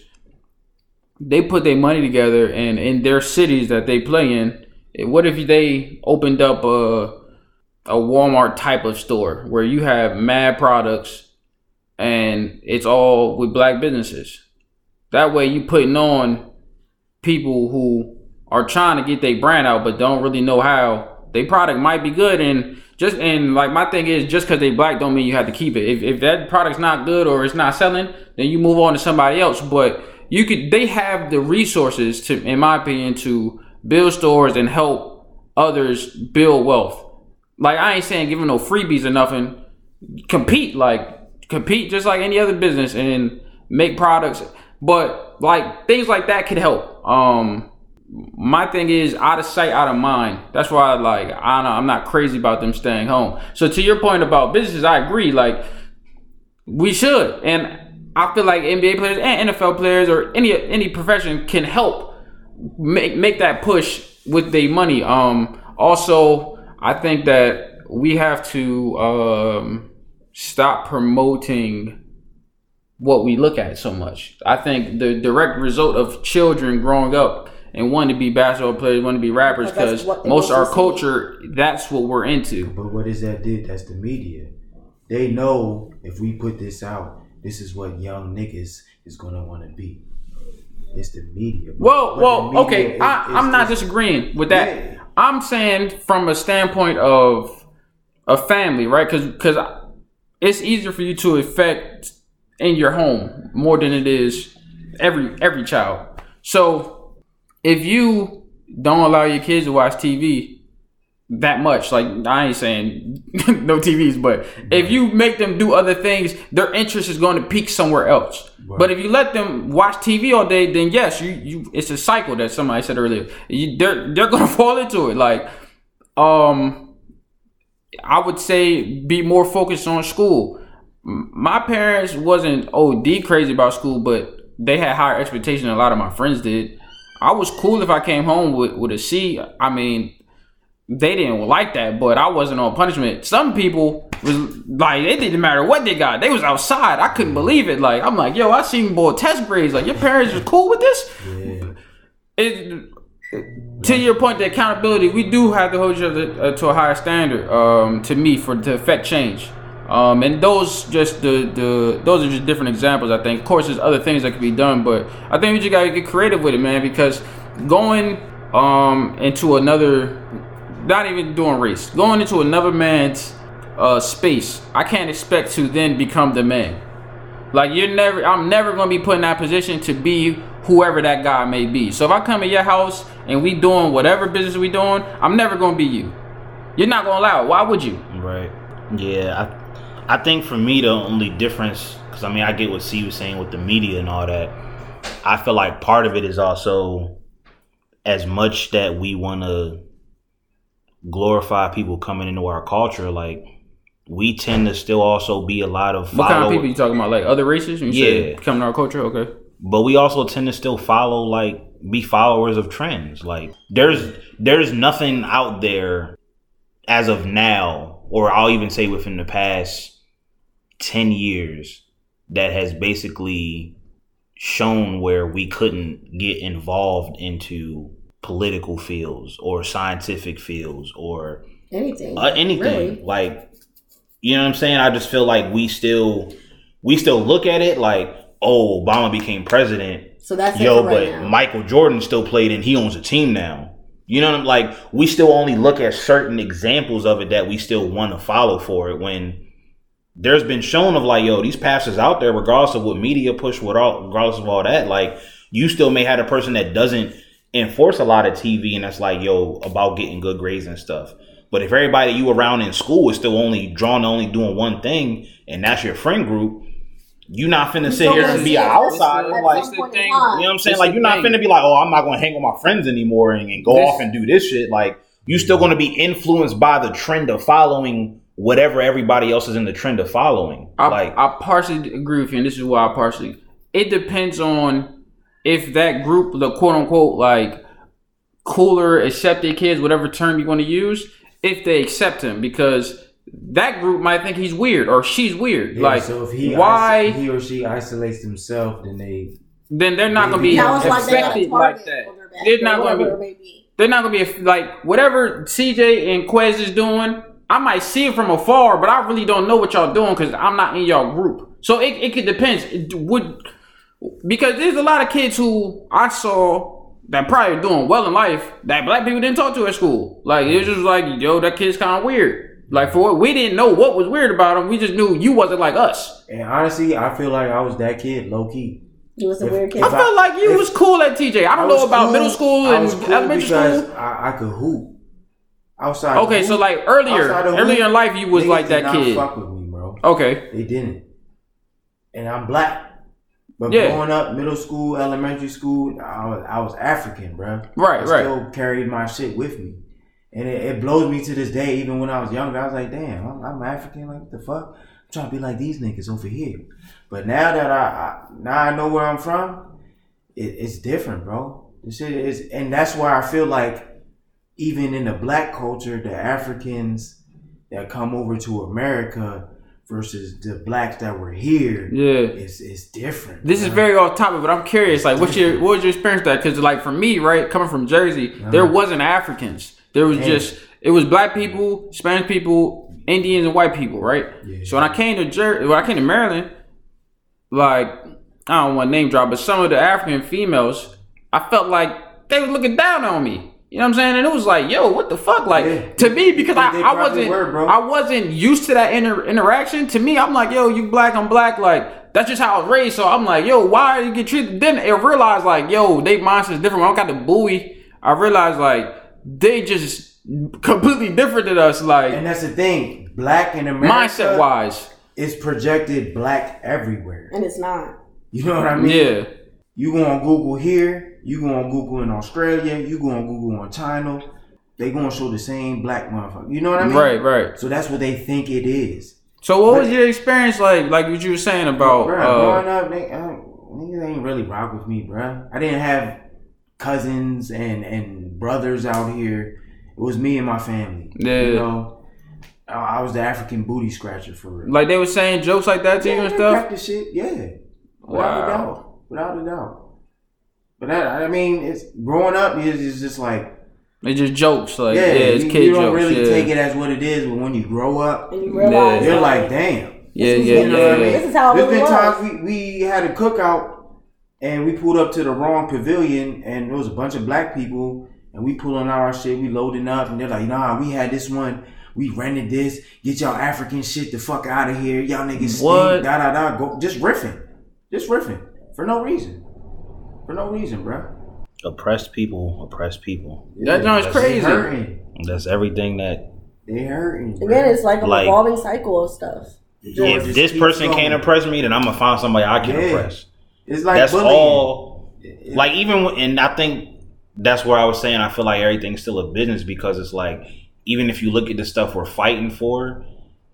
they put their money together and in their cities that they play in. eh, What if they opened up a a Walmart type of store where you have mad products and it's all with black businesses? That way, you putting on people who are trying to get their brand out but don't really know how. Their product might be good and just and like my thing is just because they black don't mean you have to keep it. If, if that product's not good or it's not selling, then you move on to somebody else. But you could they have the resources to, in my opinion, to build stores and help others build wealth. Like I ain't saying giving no freebies or nothing. Compete like compete just like any other business and make products. But like things like that could help. Um my thing is out of sight, out of mind. That's why, I like, I don't, I'm not crazy about them staying home. So to your point about businesses, I agree. Like, we should, and I feel like NBA players and NFL players or any any profession can help make make that push with their money. Um, also, I think that we have to um, stop promoting what we look at so much. I think the direct result of children growing up and wanting to be basketball players, wanting to be rappers, Because that's because what they most of our mostly see. culture, that's what we're into. But what does that do? That's the media. They know if we put this out, this is what young niggas is gonna want to be. It's the media. But- Well, but well, media okay. is- I, is- I'm not disagreeing with that. Yeah. I'm saying from a standpoint of a family, right? Because because it's easier for you to affect in your home more than it is every every child. So if you don't allow your kids to watch TV that much, like I ain't saying no TVs, but if you make them do other things, their interest is going to peak somewhere else. But if you let them watch TV all day, then yes, you you it's a cycle that somebody said earlier. You, they're they're gonna fall into it. Like, um, I would say be more focused on school. My parents wasn't OD crazy about school, but they had higher expectations than a lot of my friends did. I was cool if I came home with, with a C. I mean, they didn't like that, but I wasn't on punishment. Some people was like, it didn't matter what they got. They was outside. I couldn't believe it. Like, I'm like, yo, I seen boy test grades. Like, your parents was cool with this? Yeah. it, to your point, the accountability, we do have to hold each other uh, to a higher standard. Um, to me, for to affect change, um, and those just the the those are just different examples. I think, of course, there's other things that could be done, but I think we just gotta get creative with it, man. Because going um into another, not even doing race, going into another man's uh space, I can't expect to then become the man. Like you're never, I'm never gonna be put in that position to be whoever that guy may be. So if I come to your house and we doing whatever business we doing, I'm never gonna be you. You're not gonna allow it. Why would you? Right. Yeah. I, I think for me the only difference, because I mean I get what C was saying with the media and all that. I feel like part of it is also as much that we want to glorify people coming into our culture, like we tend to still also be a lot of What kind of people you talking about? Like other races? You Yeah. coming to our culture? Okay. but we also tend to still follow like be followers of trends like there's there's nothing out there as of now or i'll even say within the past 10 years that has basically shown where we couldn't get involved into political fields or scientific fields or Anything. uh, anything Really. like you know what i'm saying i just feel like we still we still look at it like oh obama became president So that's it yo for but now. michael jordan still played and he owns a team now you know what i'm like we still only look at certain examples of it that we still want to follow for it when there's been shown of like yo these passes out there regardless of what media push what all regardless of all that like you still may have a person that doesn't enforce a lot of tv and that's like yo about getting good grades and stuff but if everybody you around in school is still only drawn to only doing one thing and that's your friend group you're not finna sit here and be outsider like some the point in thing. time. you know what I'm saying? Like you're not finna be like, oh, I'm not gonna hang with my friends anymore and, and go This- off and do this shit. Like you still gonna be influenced by the trend of following whatever everybody else is in the trend of following. I, like I partially agree with you, and this is why I partially. It depends on if that group, the quote unquote like cooler accepted kids, whatever term you want to use, if they accept him, because that group might think he's weird or she's weird. Yeah, like, so if he why? iso- he or she isolates himself, then they then they're not gonna be That was like they got a affected like target that. on their back They're not gonna be. be. They're not gonna be like whatever CJ and Quez is doing. I might see it from afar, but I really don't know what y'all doing because I'm not in y'all group. So it, it could depends. It would because there's a lot of kids who I saw that probably doing well in life that black people didn't talk to at school. Like it was just like, yo, that kid's kind of weird. Like for what we didn't know what was weird about him. We just knew you wasn't like us. and honestly, I feel like I was that kid, low key. He was a If- weird kid. I felt like you if- was cool at TJ. I don't know about cool- middle school I and was cool elementary because school. I, I could hoop outside. Okay, the so like earlier, earlier in life, you was like that kid. Fuck with me, bro. Okay, They didn't. And I'm black. But Yeah. growing up, middle school, elementary school, I was, I was African, bro. Right, I right. still carried my shit with me. And it, it blows me to this day, even when I was younger, I was like, damn, I'm, I'm African, like, what the fuck? I'm trying to be like these niggas over here. But now that I, I now I know where I'm from, it, it's different, bro. This shit is, and that's why I feel like even in the black culture, the Africans that come over to America versus the blacks that were here, yeah. it's it's different. This is very off topic, but I'm curious. Like, what's your what was your experience that? Because like for me, right, coming from Jersey, uh-huh. there wasn't Africans. There was Damn. just it was black people, Spanish people, Indians, and white people, right? Yeah. So when I came to Jer- when I came to Maryland, like I don't want to name drop, but some of the African females, I felt like they were looking down on me. You know what I'm saying? And it was like, yo, what the fuck? Like Yeah. to me, because I, They I probably wasn't were, bro. I wasn't used to that inter- interaction. To me, I'm like, yo, you black, I'm black. Like that's just how I was raised. So I'm like, yo, why you get treated? Then I realized like, yo, they mindset's different. When I got the buoy, I realized like they just completely different than us. Like And that's the thing, black in America, mindset wise, is projected black everywhere. and it's not. You know what I mean? yeah. You go on Google here, you go on Google in Australia, you go on Google on China, they gonna show the same black motherfucker. You know what I mean? Right, right. So that's what they think it is. So what was your experience like? Like what you were saying about Bruh, uh, growing up, they, uh, niggas ain't really rock with me, bruh. I didn't have cousins and and brothers out here. It was me and my family. Yeah. You know, I, was the African booty scratcher for real. like they were saying jokes like that to you and stuff? practice shit, yeah. Without Wow. a doubt. Without a doubt. But that, I mean, it's growing up is it's just like It's just jokes, like yeah, yeah, it's you, kid you don't jokes. really yeah. take it as what it is, but when you grow up, And you realize you're like, like, damn. yeah, This is- yeah, You know yeah. what I mean? This is how it There's really been was. times we, we had a cookout and we pulled up to the wrong pavilion and there was a bunch of black people and we pulling out our shit, we loading up and they're like, nah, we had this one, we rented this, get y'all African shit the fuck out of here, y'all niggas What? stink, da da da, go just riffing. Just riffing. For no reason. For no reason, bro. Oppressed people, oppressed people. That joint's That's crazy. Hurting. That's everything that. They hurting. bro. Again, it's like a Like- revolving cycle of stuff. If this person going. can't impress me, then I'm gonna find somebody I can Yeah. impress. it's like that's bullying. all. It- Like even, and I think that's where I was saying I feel like everything's still a business because it's like even if you look at the stuff we're fighting for,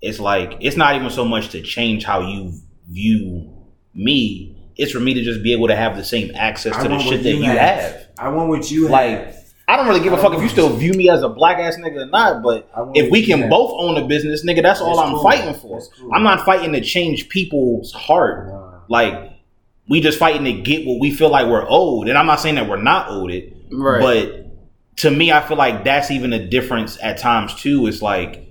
it's like it's not even so much to change how you view me. It's for me to just be able to have the same access I to the shit that you you have. have. I want what you Like, have. I don't really give a I fuck if you still view me as a black ass nigga or not, but if we can have. both own a business, nigga, that's all I'm cool. fighting for. Cool. I'm not fighting to change people's heart. Nah. Like we just fighting to get what we feel like we're owed. And I'm not saying that we're not owed it, Right. but to me, I feel like that's even a difference at times too. It's like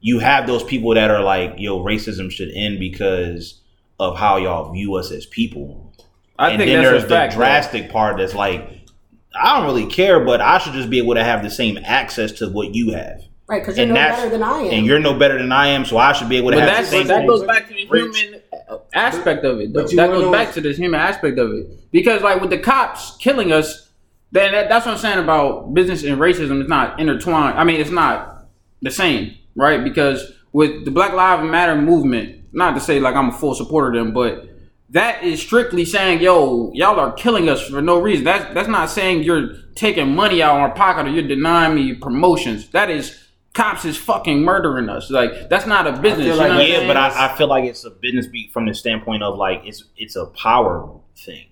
you have those people that are like, yo, racism should end because of how y'all view us as people. I and think then that's there's a fact. the though. drastic part that's like, I don't really care, but I should just be able to have the same access to what you have. Right, because you're And no better than I am. And you're no better than I am, so I should be able to But have that's the same that goes back to the Rich. human aspect of it. Though. That goes back to this human aspect of it because, like, with the cops killing us, then that, that's what I'm saying about business and racism. It's not intertwined. I mean, it's not the same, right? Because with the Black Lives Matter movement, not to say like I'm a full supporter of them, but that is strictly saying, "Yo, y'all are killing us for no reason." That's that's not saying you're taking money out of our pocket or you're denying me promotions. That is cops is fucking murdering us. Like that's not a business. feel you know yeah, saying? but I, I feel like it's a business beat from the standpoint of like it's it's a power thing.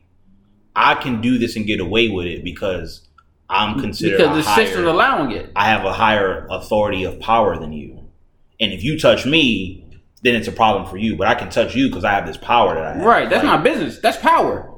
I can do this and get away with it because I'm considered because the higher, system's allowing it. I have a higher authority of power than you, and if you touch me, then it's a problem for you. But I can touch you because I have this power that I have. Right. That's Like, not business. That's power.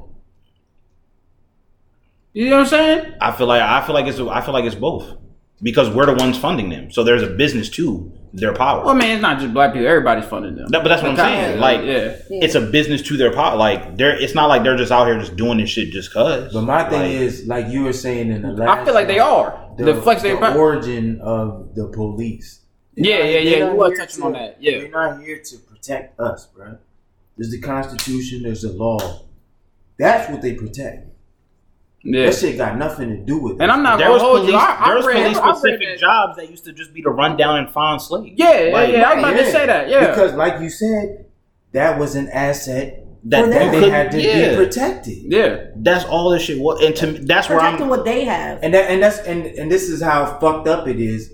You know what I'm saying? I feel like I feel like it's I feel like it's both because we're the ones funding them. So there's a business to their power. Well, man, it's not just black people. Everybody's funding them. No, but that's what I'm saying. yeah, Like, yeah. it's a business to their power. Like, they're it's not like they're just out here just doing this shit just cause. But my thing Like, is, like you were saying in the last, I feel like they are. The, flex they the origin of the police. They're Yeah, not- yeah, yeah, not you was here touching to- on that, yeah. they're not here to protect us, bro. There's the Constitution. There's the law. That's what they protect. Yeah. That shit got nothing to do with. It. And. I'm not there gonna hold police, you. I, I there was read, police specific that- jobs that used to just be to run down and find slaves. Yeah, yeah, Like, yeah. I'm about to say that. Yeah. Because, like you said, that was an asset That, that they had to yeah, be protected. yeah. that's all this shit was. And to me, that's where I'm. what they have. And that, and that's and and this is how fucked up it is.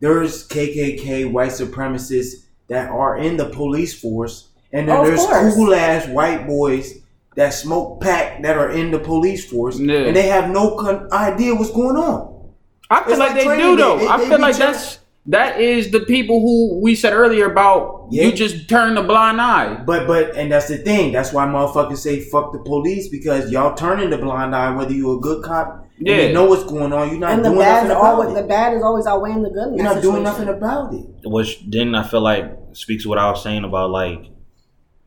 There's KKK white supremacists that are in the police force, and then oh, Of there's cool ass white boys that smoke pack that are in the police force, Yeah. and they have no con- idea what's going on. I feel like, like they training do though. They- I feel like tra- that's that is the people who we said earlier about Yeah. you just turn the blind eye. But but and that's the thing. That's why motherfuckers say fuck the police because y'all turning the blind eye whether you're a good cop. Yeah. And you know what's going on. You're not and the doing bad, nothing is about always, it. the bad is always outweighing the good. You're that not doing nothing about it. which then I feel like speaks to what I was saying about like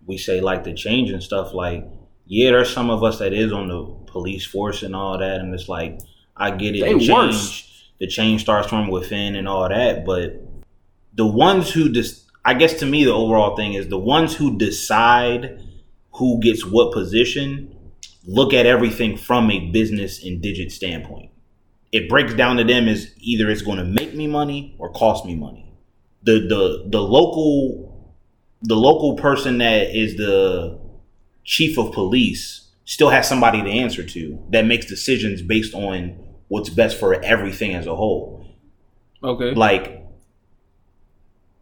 we say like the change and stuff. Like, yeah, there's some of us that is on the police force and all that, and it's like I get it. They the change, worse. the change starts from within and all that, but the ones who just, I guess to me, the overall thing is the ones who decide who gets what position look at everything from a business and digit standpoint. It breaks down to them as either it's going to make me money or cost me money. The the the local the local person that is the chief of police still has somebody to answer to that makes decisions based on what's best for everything as a whole. Okay. Like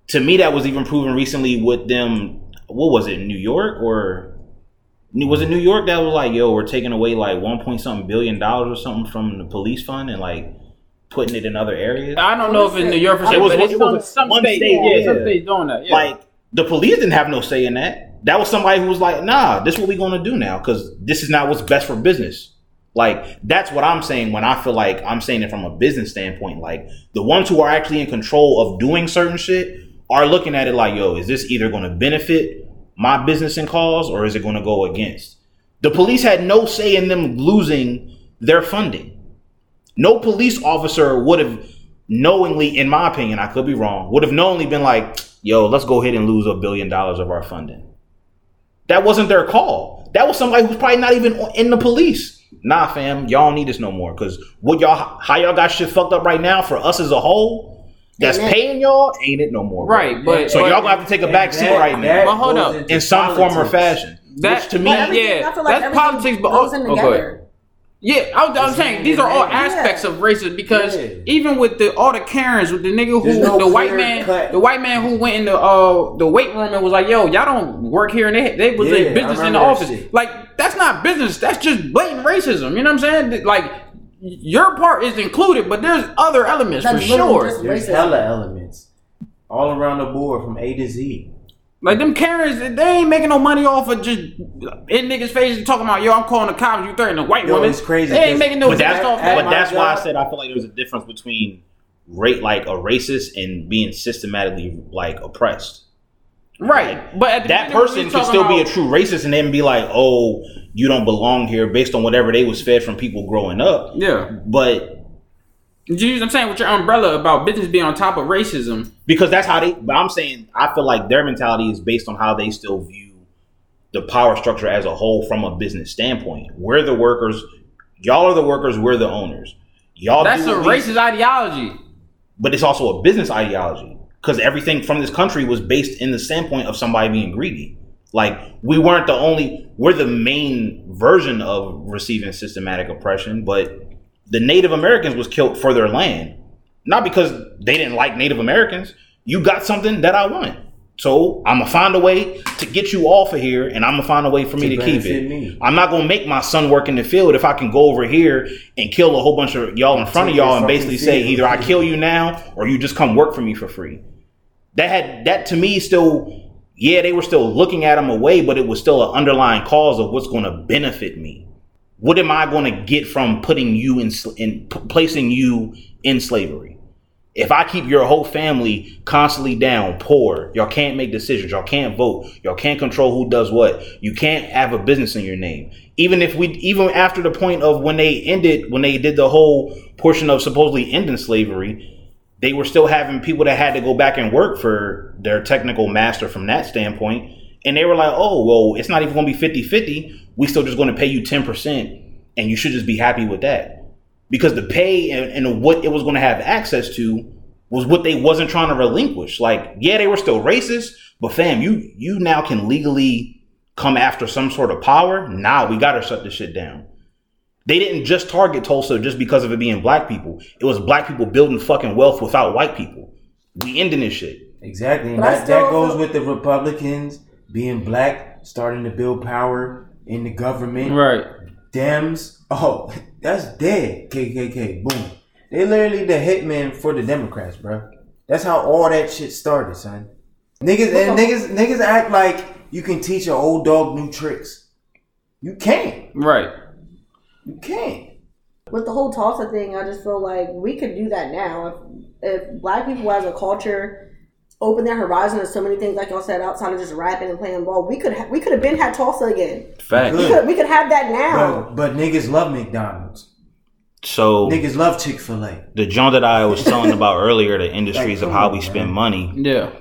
to me, that was even proven recently with them. What was it, New York or was it mm-hmm. New York that was like, yo, we're taking away like one point something billion dollars or something from the police fund and like putting it in other areas? I don't know if it's New York for It was- but it's it was some, some state, state, yeah, yeah. some states doing that. Yeah. Like the police didn't have no say in that. That was somebody who was like, nah, this is what we're gonna do now because this is not what's best for business. Like that's what I'm saying when I feel like I'm saying it from a business standpoint. Like the ones who are actually in control of doing certain shit are looking at it like, yo, is this either gonna benefit my business and cause or is it gonna go against? The police had no say in them losing their funding. No police officer would have knowingly, in my opinion, I could be wrong, would have knowingly been like, yo, let's go ahead and lose a billion dollars of our funding. That wasn't their call. That was somebody who's probably not even in the police. Nah, fam, y'all need this no more. Cause what y'all, how y'all got shit fucked up right now for us as a whole, that's Ain't it? paying y'all, ain't it no more. bro. Right, but So but y'all gonna have to take a back seat that- right now But hold up. in some form or fashion. That- which to me, but yeah, I feel like that's politics, but- goes oh, in oh, together. ahead. Yeah, I was, I was saying these are all hand. aspects of racism because Yeah. even with the all the Karens with the nigga who no the white man cut. the white man who went in the uh the weight room and was like yo y'all don't work here and they they was Yeah, I in business in the office shit. like that's not business that's just blatant racism you know what I'm saying like your part is included but there's other elements That's for sure just- There's hella elements all around the board from A to Z. like them Karens they ain't making no money off of just in niggas faces talking about yo I'm calling the cops you threatening a white Yo, woman it's crazy they ain't making no but that's off at that but my that's why I said I feel like there's a difference between rate like a racist and being systematically like oppressed. Right but at the That person can talking still be a true racist and then be like, "Oh, you don't belong here," based on whatever they was fed from people growing up. yeah But You use I'm saying with your umbrella about business being on top of racism. because that's how they. But I'm saying I feel like their mentality is based on how they still view the power structure as a whole from a business standpoint. We're the workers. Y'all are the workers. We're the owners. Y'all. That's a racist ideology. but it's also a business ideology because everything from this country was based in the standpoint of somebody being greedy. Like we weren't the only, we're the main version of receiving systematic oppression, but the Native Americans was killed for their land, not because they didn't like Native Americans. You got something that I want, so I'm gonna find a way to get you off of here, and I'm gonna find a way for me To to keep it. me. I'm not gonna make my son work in the field if I can go over here and kill a whole bunch of y'all in front of y'all and basically say either I kill you now or you just come work for me for free. That had that to me still, yeah, they were still looking at him away, but it was still an underlying cause of what's going to benefit me. What am I going to get from putting you in, in p- placing you in slavery? If I keep your whole family constantly down, poor, y'all can't make decisions, y'all can't vote, y'all can't control who does what, you can't have a business in your name. Even if we, even after the point of when they ended, when they did the whole portion of supposedly ending slavery, they were still having people that had to go back and work for their technical master from that standpoint. And they were like, oh, well, it's not even going to be 50 50. We still just going to pay you 10%, and you should just be happy with that. Because the pay and, and what it was going to have access to was what they wasn't trying to relinquish. Like, yeah, they were still racist, but fam, you you now can legally come after some sort of power. Nah, we got to shut this shit down. They didn't just target Tulsa just because of it being black people. It was black people building fucking wealth without white people. We ending this shit. Exactly. And that, that goes with the Republicans being black, starting to build power in the government. Right. Dems, oh, that's dead. KKK, boom. They literally the hitmen for the Democrats, bro. That's how all that shit started, son. Niggas and niggas niggas act like you can teach an old dog new tricks. You can't. Right. You can't. with the whole Tulsa thing, I just feel like we could do that now. If, if black people as a culture open their horizon to so many things, like y'all said, outside of just rapping and playing ball, we could ha- we could have been had Tulsa again. Fact. We could we could have that now. But, but niggas love McDonald's. So Niggas love Chick Fil A. the joint that I was telling about earlier, the industries Like, of how on, we man. spend money. Yeah.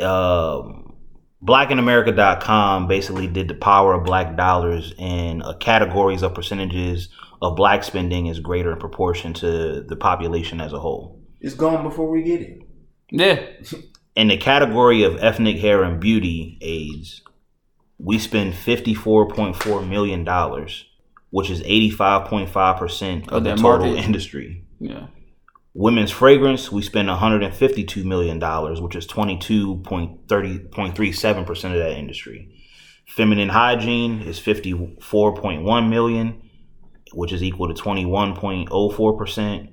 um, blackinamerica.com basically did the power of black dollars in uh, categories of percentages of black spending is greater in proportion to the population as a whole. It's gone before we get it. Yeah. In the category of ethnic hair and beauty aids, we spend $54.4 million, which is 85.5% of Of the total market. industry. Yeah. Women's fragrance, we spend 152 million dollars, which is 22.30.37 percent of that industry. Feminine hygiene is 54.1 million, which is equal to 21.04 percent.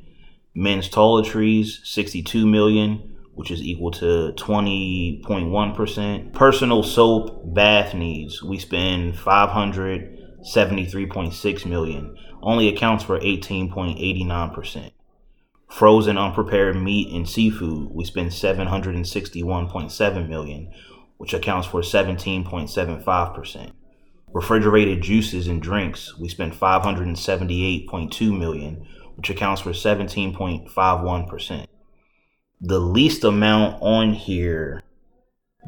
Men's toiletries, 62 million, which is equal to 20.1 percent. Personal soap, bath needs, we spend 573.6 million, only accounts for 18.89 percent. Frozen unprepared meat and seafood we spend 761.7 million which accounts for 17.75% refrigerated juices and drinks we spend 578.2 million which accounts for 17.51% the least amount on here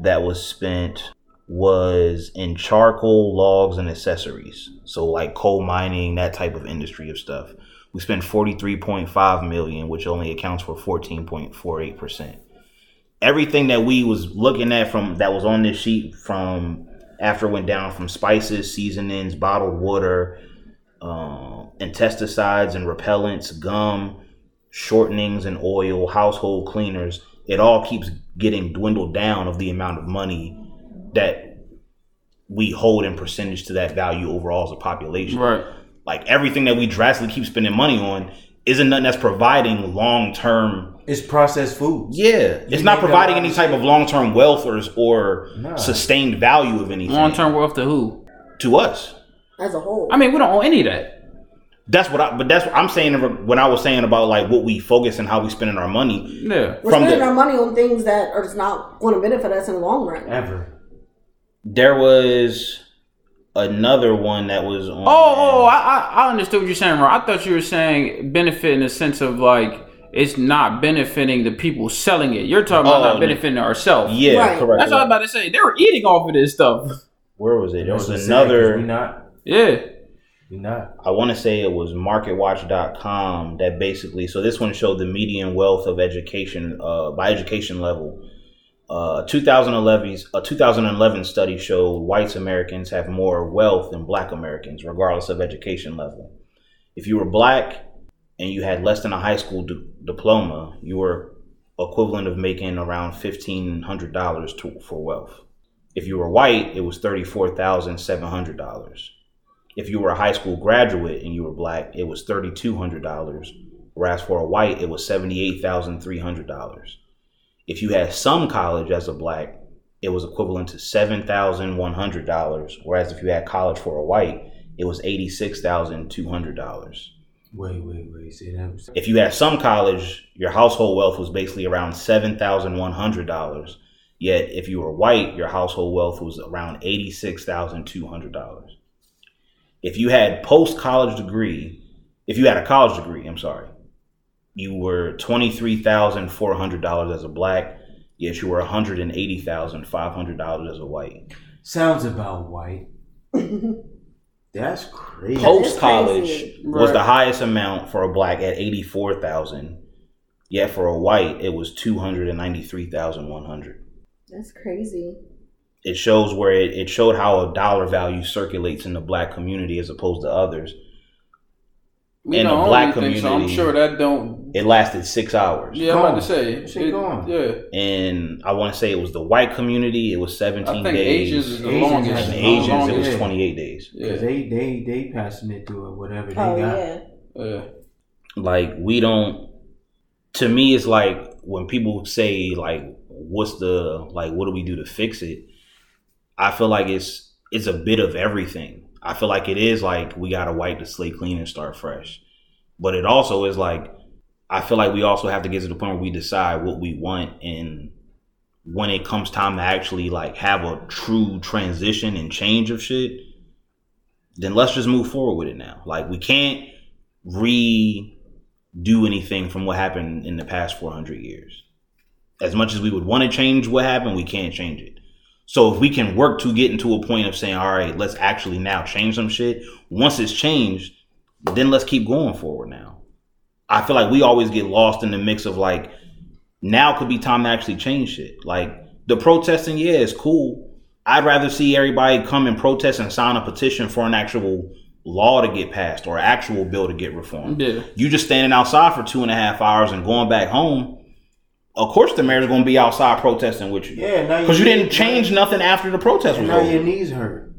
that was spent was in charcoal, logs, and accessories. So like coal mining, that type of industry of stuff. We spent 43.5 million, which only accounts for 14.48%. Everything that we was looking at from that was on this sheet from after it went down from spices, seasonings, bottled water, um, insecticides and repellents, gum, shortenings and oil, household cleaners, it all keeps getting dwindled down of the amount of money that we hold in percentage to that value overall as a population. Right. Like everything that we drastically keep spending money on isn't nothing that's providing long term. It's processed food. Yeah, it's not providing any type of long term wealth or or Nah. sustained value of anything Long term wealth to who? to us. as a whole. I mean, we don't own any of that. That's what I. But that's what I'm saying. When I was saying about like what we focus and how we spending our money. Yeah. We're from spending the- our money on things that are just not going to benefit us in the long run. Ever. There was another one that was on. Oh, oh, oh I, I, I understood what you're saying, bro. I thought you were saying benefit in the sense of like it's not benefiting the people selling it. You're talking about Oh, not benefiting ourselves. yeah, Right. correct. That's what I'm about to say. They were eating off of this stuff. Where was it? There was That's what's sad, 'cause another. We not. Yeah. I want to say it was MarketWatch.com that basically. So this one showed the median wealth of education uh, by education level. Uh, a 2011 study showed white Americans have more wealth than black Americans, regardless of education level. If you were black and you had less than a high school d- diploma, you were equivalent of making around $1,500 to, for wealth. If you were white, it was $34,700. If you were a high school graduate and you were black, it was thirty two hundred dollars. Whereas for a white, it was seventy eight thousand three hundred dollars. If you had some college as a black, it was equivalent to seven thousand one hundred dollars. Whereas if you had college for a white, it was eighty six thousand two hundred dollars. Wait, wait, wait. Say that. If you had some college, your household wealth was basically around seven thousand one hundred dollars. Yet if you were white, your household wealth was around eighty six thousand two hundred dollars. If you had post college degree, if you had a college degree, I'm sorry, you were twenty three thousand four hundred dollars as a black. Yet you were one hundred and eighty thousand five hundred dollars as a white. Sounds about white. That's crazy. Post college crazy. was the highest amount for a black at eighty four thousand. Yet for a white, it was two hundred and ninety three thousand one hundred. That's crazy. It shows where it, it showed how a dollar value circulates in the black community as opposed to others. We In the black community, so I'm sure that don't. It lasted six hours. Yeah, I'm about to say. Shit it- gone. Yeah. And I want to say it was the white community, it was seventeen I think days. Asians is the Asians longest. has and the Asians, it longest, was yeah. twenty eight days. Because Yeah. they they they passing it through it, whatever they Oh got. yeah. Yeah. like we don't to me it's like when people say like what's the like what do we do to fix it i feel like it's it's a bit of everything i feel like it is like we gotta wipe the slate clean and start fresh but it also is like i feel like we also have to get to the point where we decide what we want and when it comes time to actually like have a true transition and change of shit then let's just move forward with it now like we can't redo anything from what happened in the past 400 years. As much as we would want to change what happened, we can't change it. So if we can work to get into a point of saying, all right, let's actually now change some shit. Once it's changed, then let's keep going forward now. I feel like we always get lost in the mix of like, now could be time to actually change shit. Like the protesting, yeah, it's cool. I'd rather see everybody come and protest and sign a petition for an actual law to get passed or actual bill to get reformed. Yeah. You just standing outside for two and a half hours and going back home. Of course, the mayor's going to be outside protesting with you Yeah, now because you didn't change nothing after the protest And was now your knees hurt.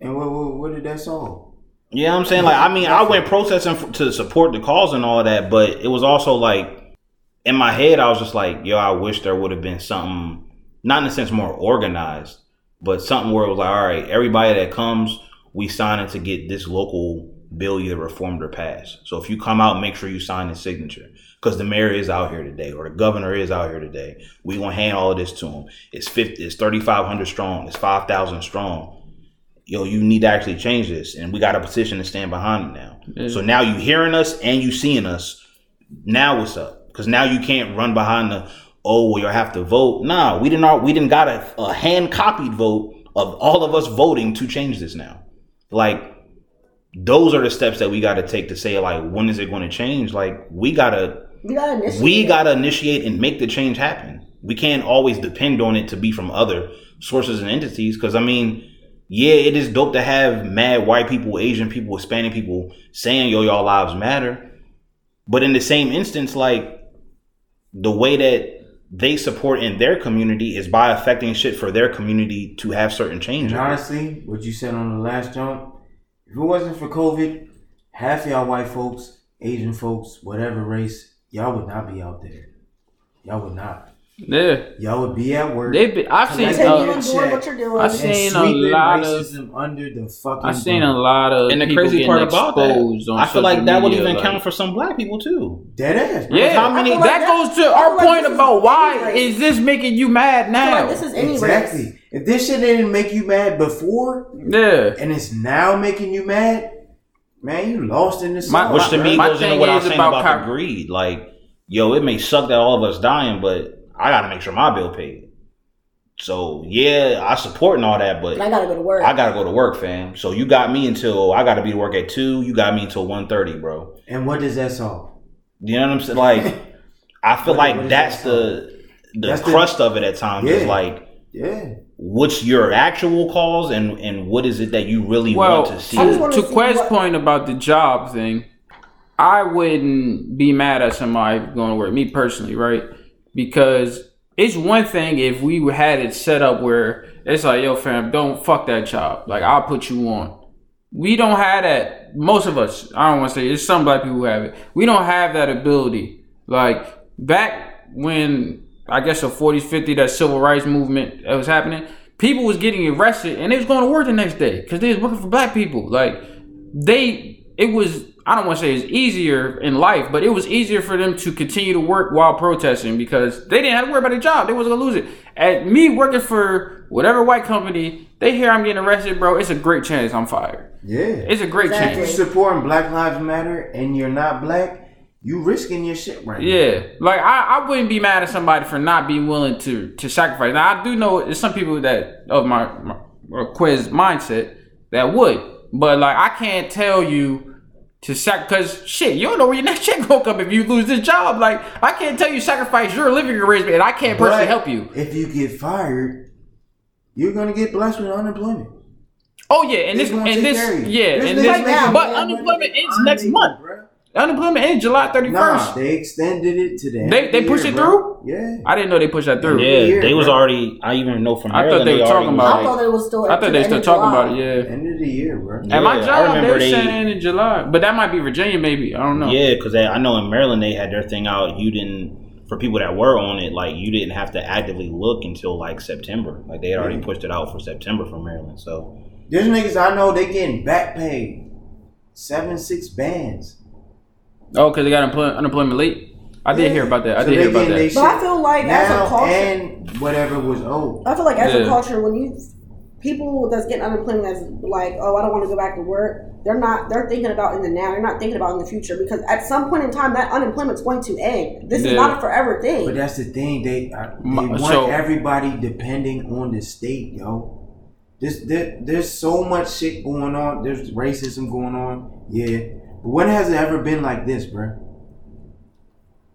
And what what, what did that solve? What I'm saying? Like, I mean, I went protesting f- to support the cause and all that, but it was also like in my head, I was just like, yo, I wish there would have been something, not in a sense more organized, but something where it was like, all right, everybody that comes, we sign it to get this local bill either reformed or passed. So if you come out, make sure you sign the signature because the mayor is out here today or the governor is out here today. We gonna hand all of this to him. It's 50, it's 3,500 strong. It's 5,000 strong. Yo, you need to actually change this, and we got a position to stand behind it now. So now you hearing us and you seeing us. Now what's up? Because now you can't run behind the oh, well, you have to vote. Nah, we didn't. We didn't got a, a hand copied vote of all of us voting to change this now. Like those are the steps that we got to take to say like when is it going to change? Like we gotta We gotta initiate. we it. gotta initiate and make the change happen. We can't always depend on it to be from other sources and entities. Because I mean, yeah, it is dope to have mad white people, Asian people, Hispanic people saying yo y'all lives matter. But in the same instance, like the way that they support in their community is by affecting shit for their community to have certain change. And honestly, what you said on the last jump, if it wasn't for COVID, half y'all white folks, Asian folks, whatever race, y'all would not be out there. Y'all would not. Yeah, Y'all would be at work. they've been. I've seen. Continue Continue Uh, doing what you're doing. I and seen a sweeping lot of- racism under the fucking. I've seen a lot of And the crazy part about that, I feel like social that would even like- count for some black people too. Dead ass. bro. Yeah, How many- like that, that- goes to our like point this is about why any race. is this making you mad now? like this is any Exactly. race. If this shit didn't make you mad before, yeah, and it's now making you mad, man, you lost in this. My- song, Which to bro. me goes into what I was saying about about, cop- the greed. Like, yo, it may suck that all of us dying, but I got to make sure my bill paid. So yeah, I support and all that, but And I gotta go to work. I gotta go to work, fam. So you got me until I gotta be to work at two. You got me until 1.30, bro. And what does that solve? You know what I'm saying? Like, I feel What- like what is that's that the the That's the- crust of it at times. Is Yeah. like, Yeah. What's your actual cause, and and what is it that you really well, want to see? I just wanna to see Quez's what- point about the job thing, I wouldn't be mad at somebody going to work. Me personally, right? Because it's one thing if we had it set up where it's like, yo, fam, don't fuck that job. Like, I'll put you on. We don't have that. Most of us, I don't want to say, it's some black people who have it. We don't have that ability. Like, back when, I guess, the 40s, 50s, that civil rights movement that was happening, people was getting arrested and they was going to work the next day because they was working for black people. Like, they, it was, I don't want to say it's easier in life, but it was easier for them to continue to work while protesting because they didn't have to worry about their job. They wasn't gonna lose it. At me working for whatever white company, they hear I'm getting arrested, bro. It's a great chance I'm fired. Yeah. It's a great Exactly. If you're supporting Black Lives Matter and you're not black, you risking your shit right now. Yeah, like I, I wouldn't be mad at somebody for not being willing to to sacrifice. Now I do know there's some people that of my, my or Quez mindset that would, but like I can't tell you to sac because shit, you don't know where your next check gonna come if you lose this job. Like I can't tell you sacrifice your living arrangement, and I can't personally help you. If you get fired, you're gonna get blessed with unemployment. Oh yeah, and They this and this yeah, This and this now, but man. unemployment ends next month. bruh. Unemployment ends July 31st. Nah, they extended it to the end They- of they the pushed year, it bro. through? Yeah. I didn't know they pushed that through. yeah, year, they was bro. already. I even know from I thought Maryland. they were talking was about I thought it was still. I thought they end still talking about it. Yeah. End of the year, bro. At Yeah, my job, remember they're they- saying in July, but that might be Virginia, maybe. I don't know. Yeah, because I know in Maryland they had their thing out. You didn't for people that were on it, like you didn't have to actively look until like September. Like they had already pushed it out for September for Maryland. So There's niggas I know they getting back paid. Seven, six bands. Oh, because they got unemployment, unemployment late. I did Yeah. hear about that. I So did they hear about that. But I feel like as a culture, and whatever was owed. I feel like as Yeah. a culture, when you people that's getting unemployment that's like, oh, I don't want to go back to work. They're not. They're thinking about in the now. They're not thinking about in the future because at some point in time, that unemployment's going to end. This Yeah. is not a forever thing. But that's the thing. They, I, they My- want so- everybody depending on the state, yo. There's there, there's so much shit going on. There's racism going on. Yeah. But when has it ever been like this, bruh?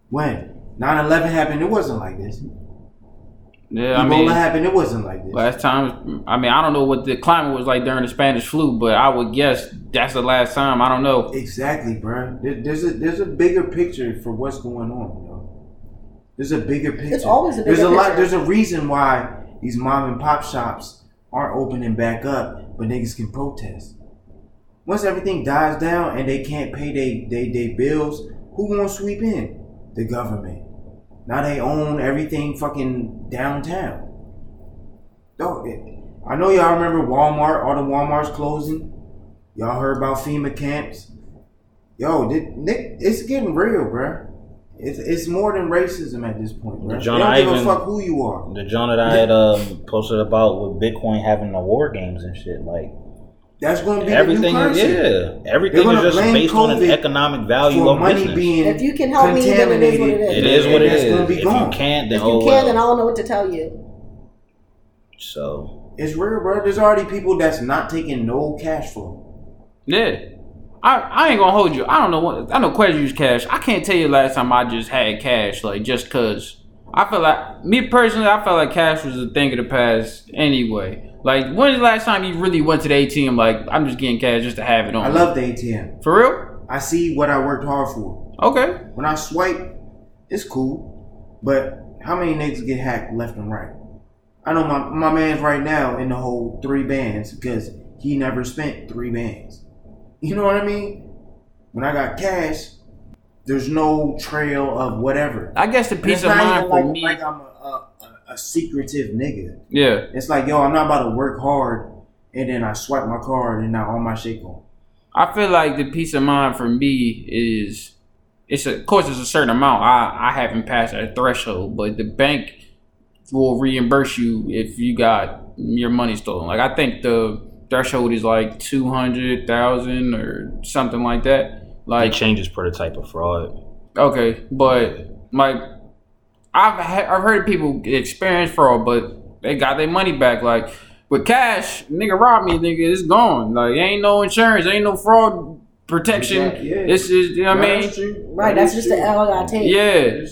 When 9-11 happened, it wasn't like this. Yeah, I mean, happened, it wasn't like this. last time, I mean, I don't know what the climate was like during the Spanish flu, but I would guess that's the last time. I don't know. Exactly, bruh. There, there's a there's a bigger picture for what's going on, yo. There's a bigger picture. It's always a There's bigger a lot. There's a reason why these mom and pop shops aren't opening back up, but niggas can protest. Once everything dies down and they can't pay they they, they bills, who gonna sweep in? The government. Now they own everything fucking downtown. Don't I know y'all remember Walmart, all the Walmarts closing. Y'all heard about FEMA camps? Yo, Nick, it's getting real, bruh. It's it's more than racism at this point. The They John don't give a fuck who you are. the John that I had um, posted about with Bitcoin having the war games and shit, like That's going to be Everything the new is yeah. Everything is just blame based on an economic value of money business. being If you can help me, then it is what it is. it is what it That's is. gonna be If gone. you can't, then If you oh can, well. then I don't know what to tell you. So It's real, bro. There's already people that's not taking no cash flow. Yeah. I, I ain't gonna hold you. I don't know what I know Quez use cash. I can't tell you last time I just had cash, like just cause. I feel like me personally, I felt like cash was a thing of the past anyway. Like when's the last time you really went to the ATM like I'm just getting cash just to have it on? I love the ATM. For real? I see what I worked hard for. Okay. When I swipe, it's cool. But how many niggas get hacked left and right? I know my, my man's right now in the whole three bands because he never spent three bands. You know what I mean? When I got cash, there's no trail of whatever. I guess the peace of mind for like, me. like I'm a, a, a, a secretive nigga. yeah. It's like, yo, I'm not about to work hard and then I swipe my card and now all my shit gone. I feel like the peace of mind for me is it's a, of course it's a certain amount. I I haven't passed that threshold, but the bank will reimburse you if you got your money stolen. Like I think the threshold is like two hundred thousand or something like that. it Like changes per the type of fraud. okay, but like I've ha- I've heard people experience fraud, but they got their money back. Like with cash, nigga robbed me, nigga, it's gone. Like ain't no insurance, ain't no fraud protection. Exactly, yeah. It's just you know what I mean. Right, that's just the L I gotta take. Yeah.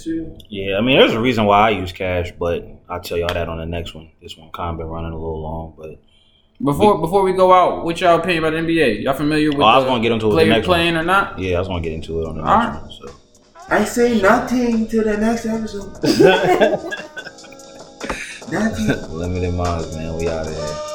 Yeah, I mean, there's a reason why I use cash, but I'll tell y'all that on the next one. This one kind of been running a little long, but Before before we go out, what y'all opinion about the NBA? Y'all familiar with Oh, I was the gonna get into it with the players next one. or not? yeah, I was gonna get into it on the next Alright. one. So. I say nothing to the next episode. nothing. Limited minds, man. We out of here.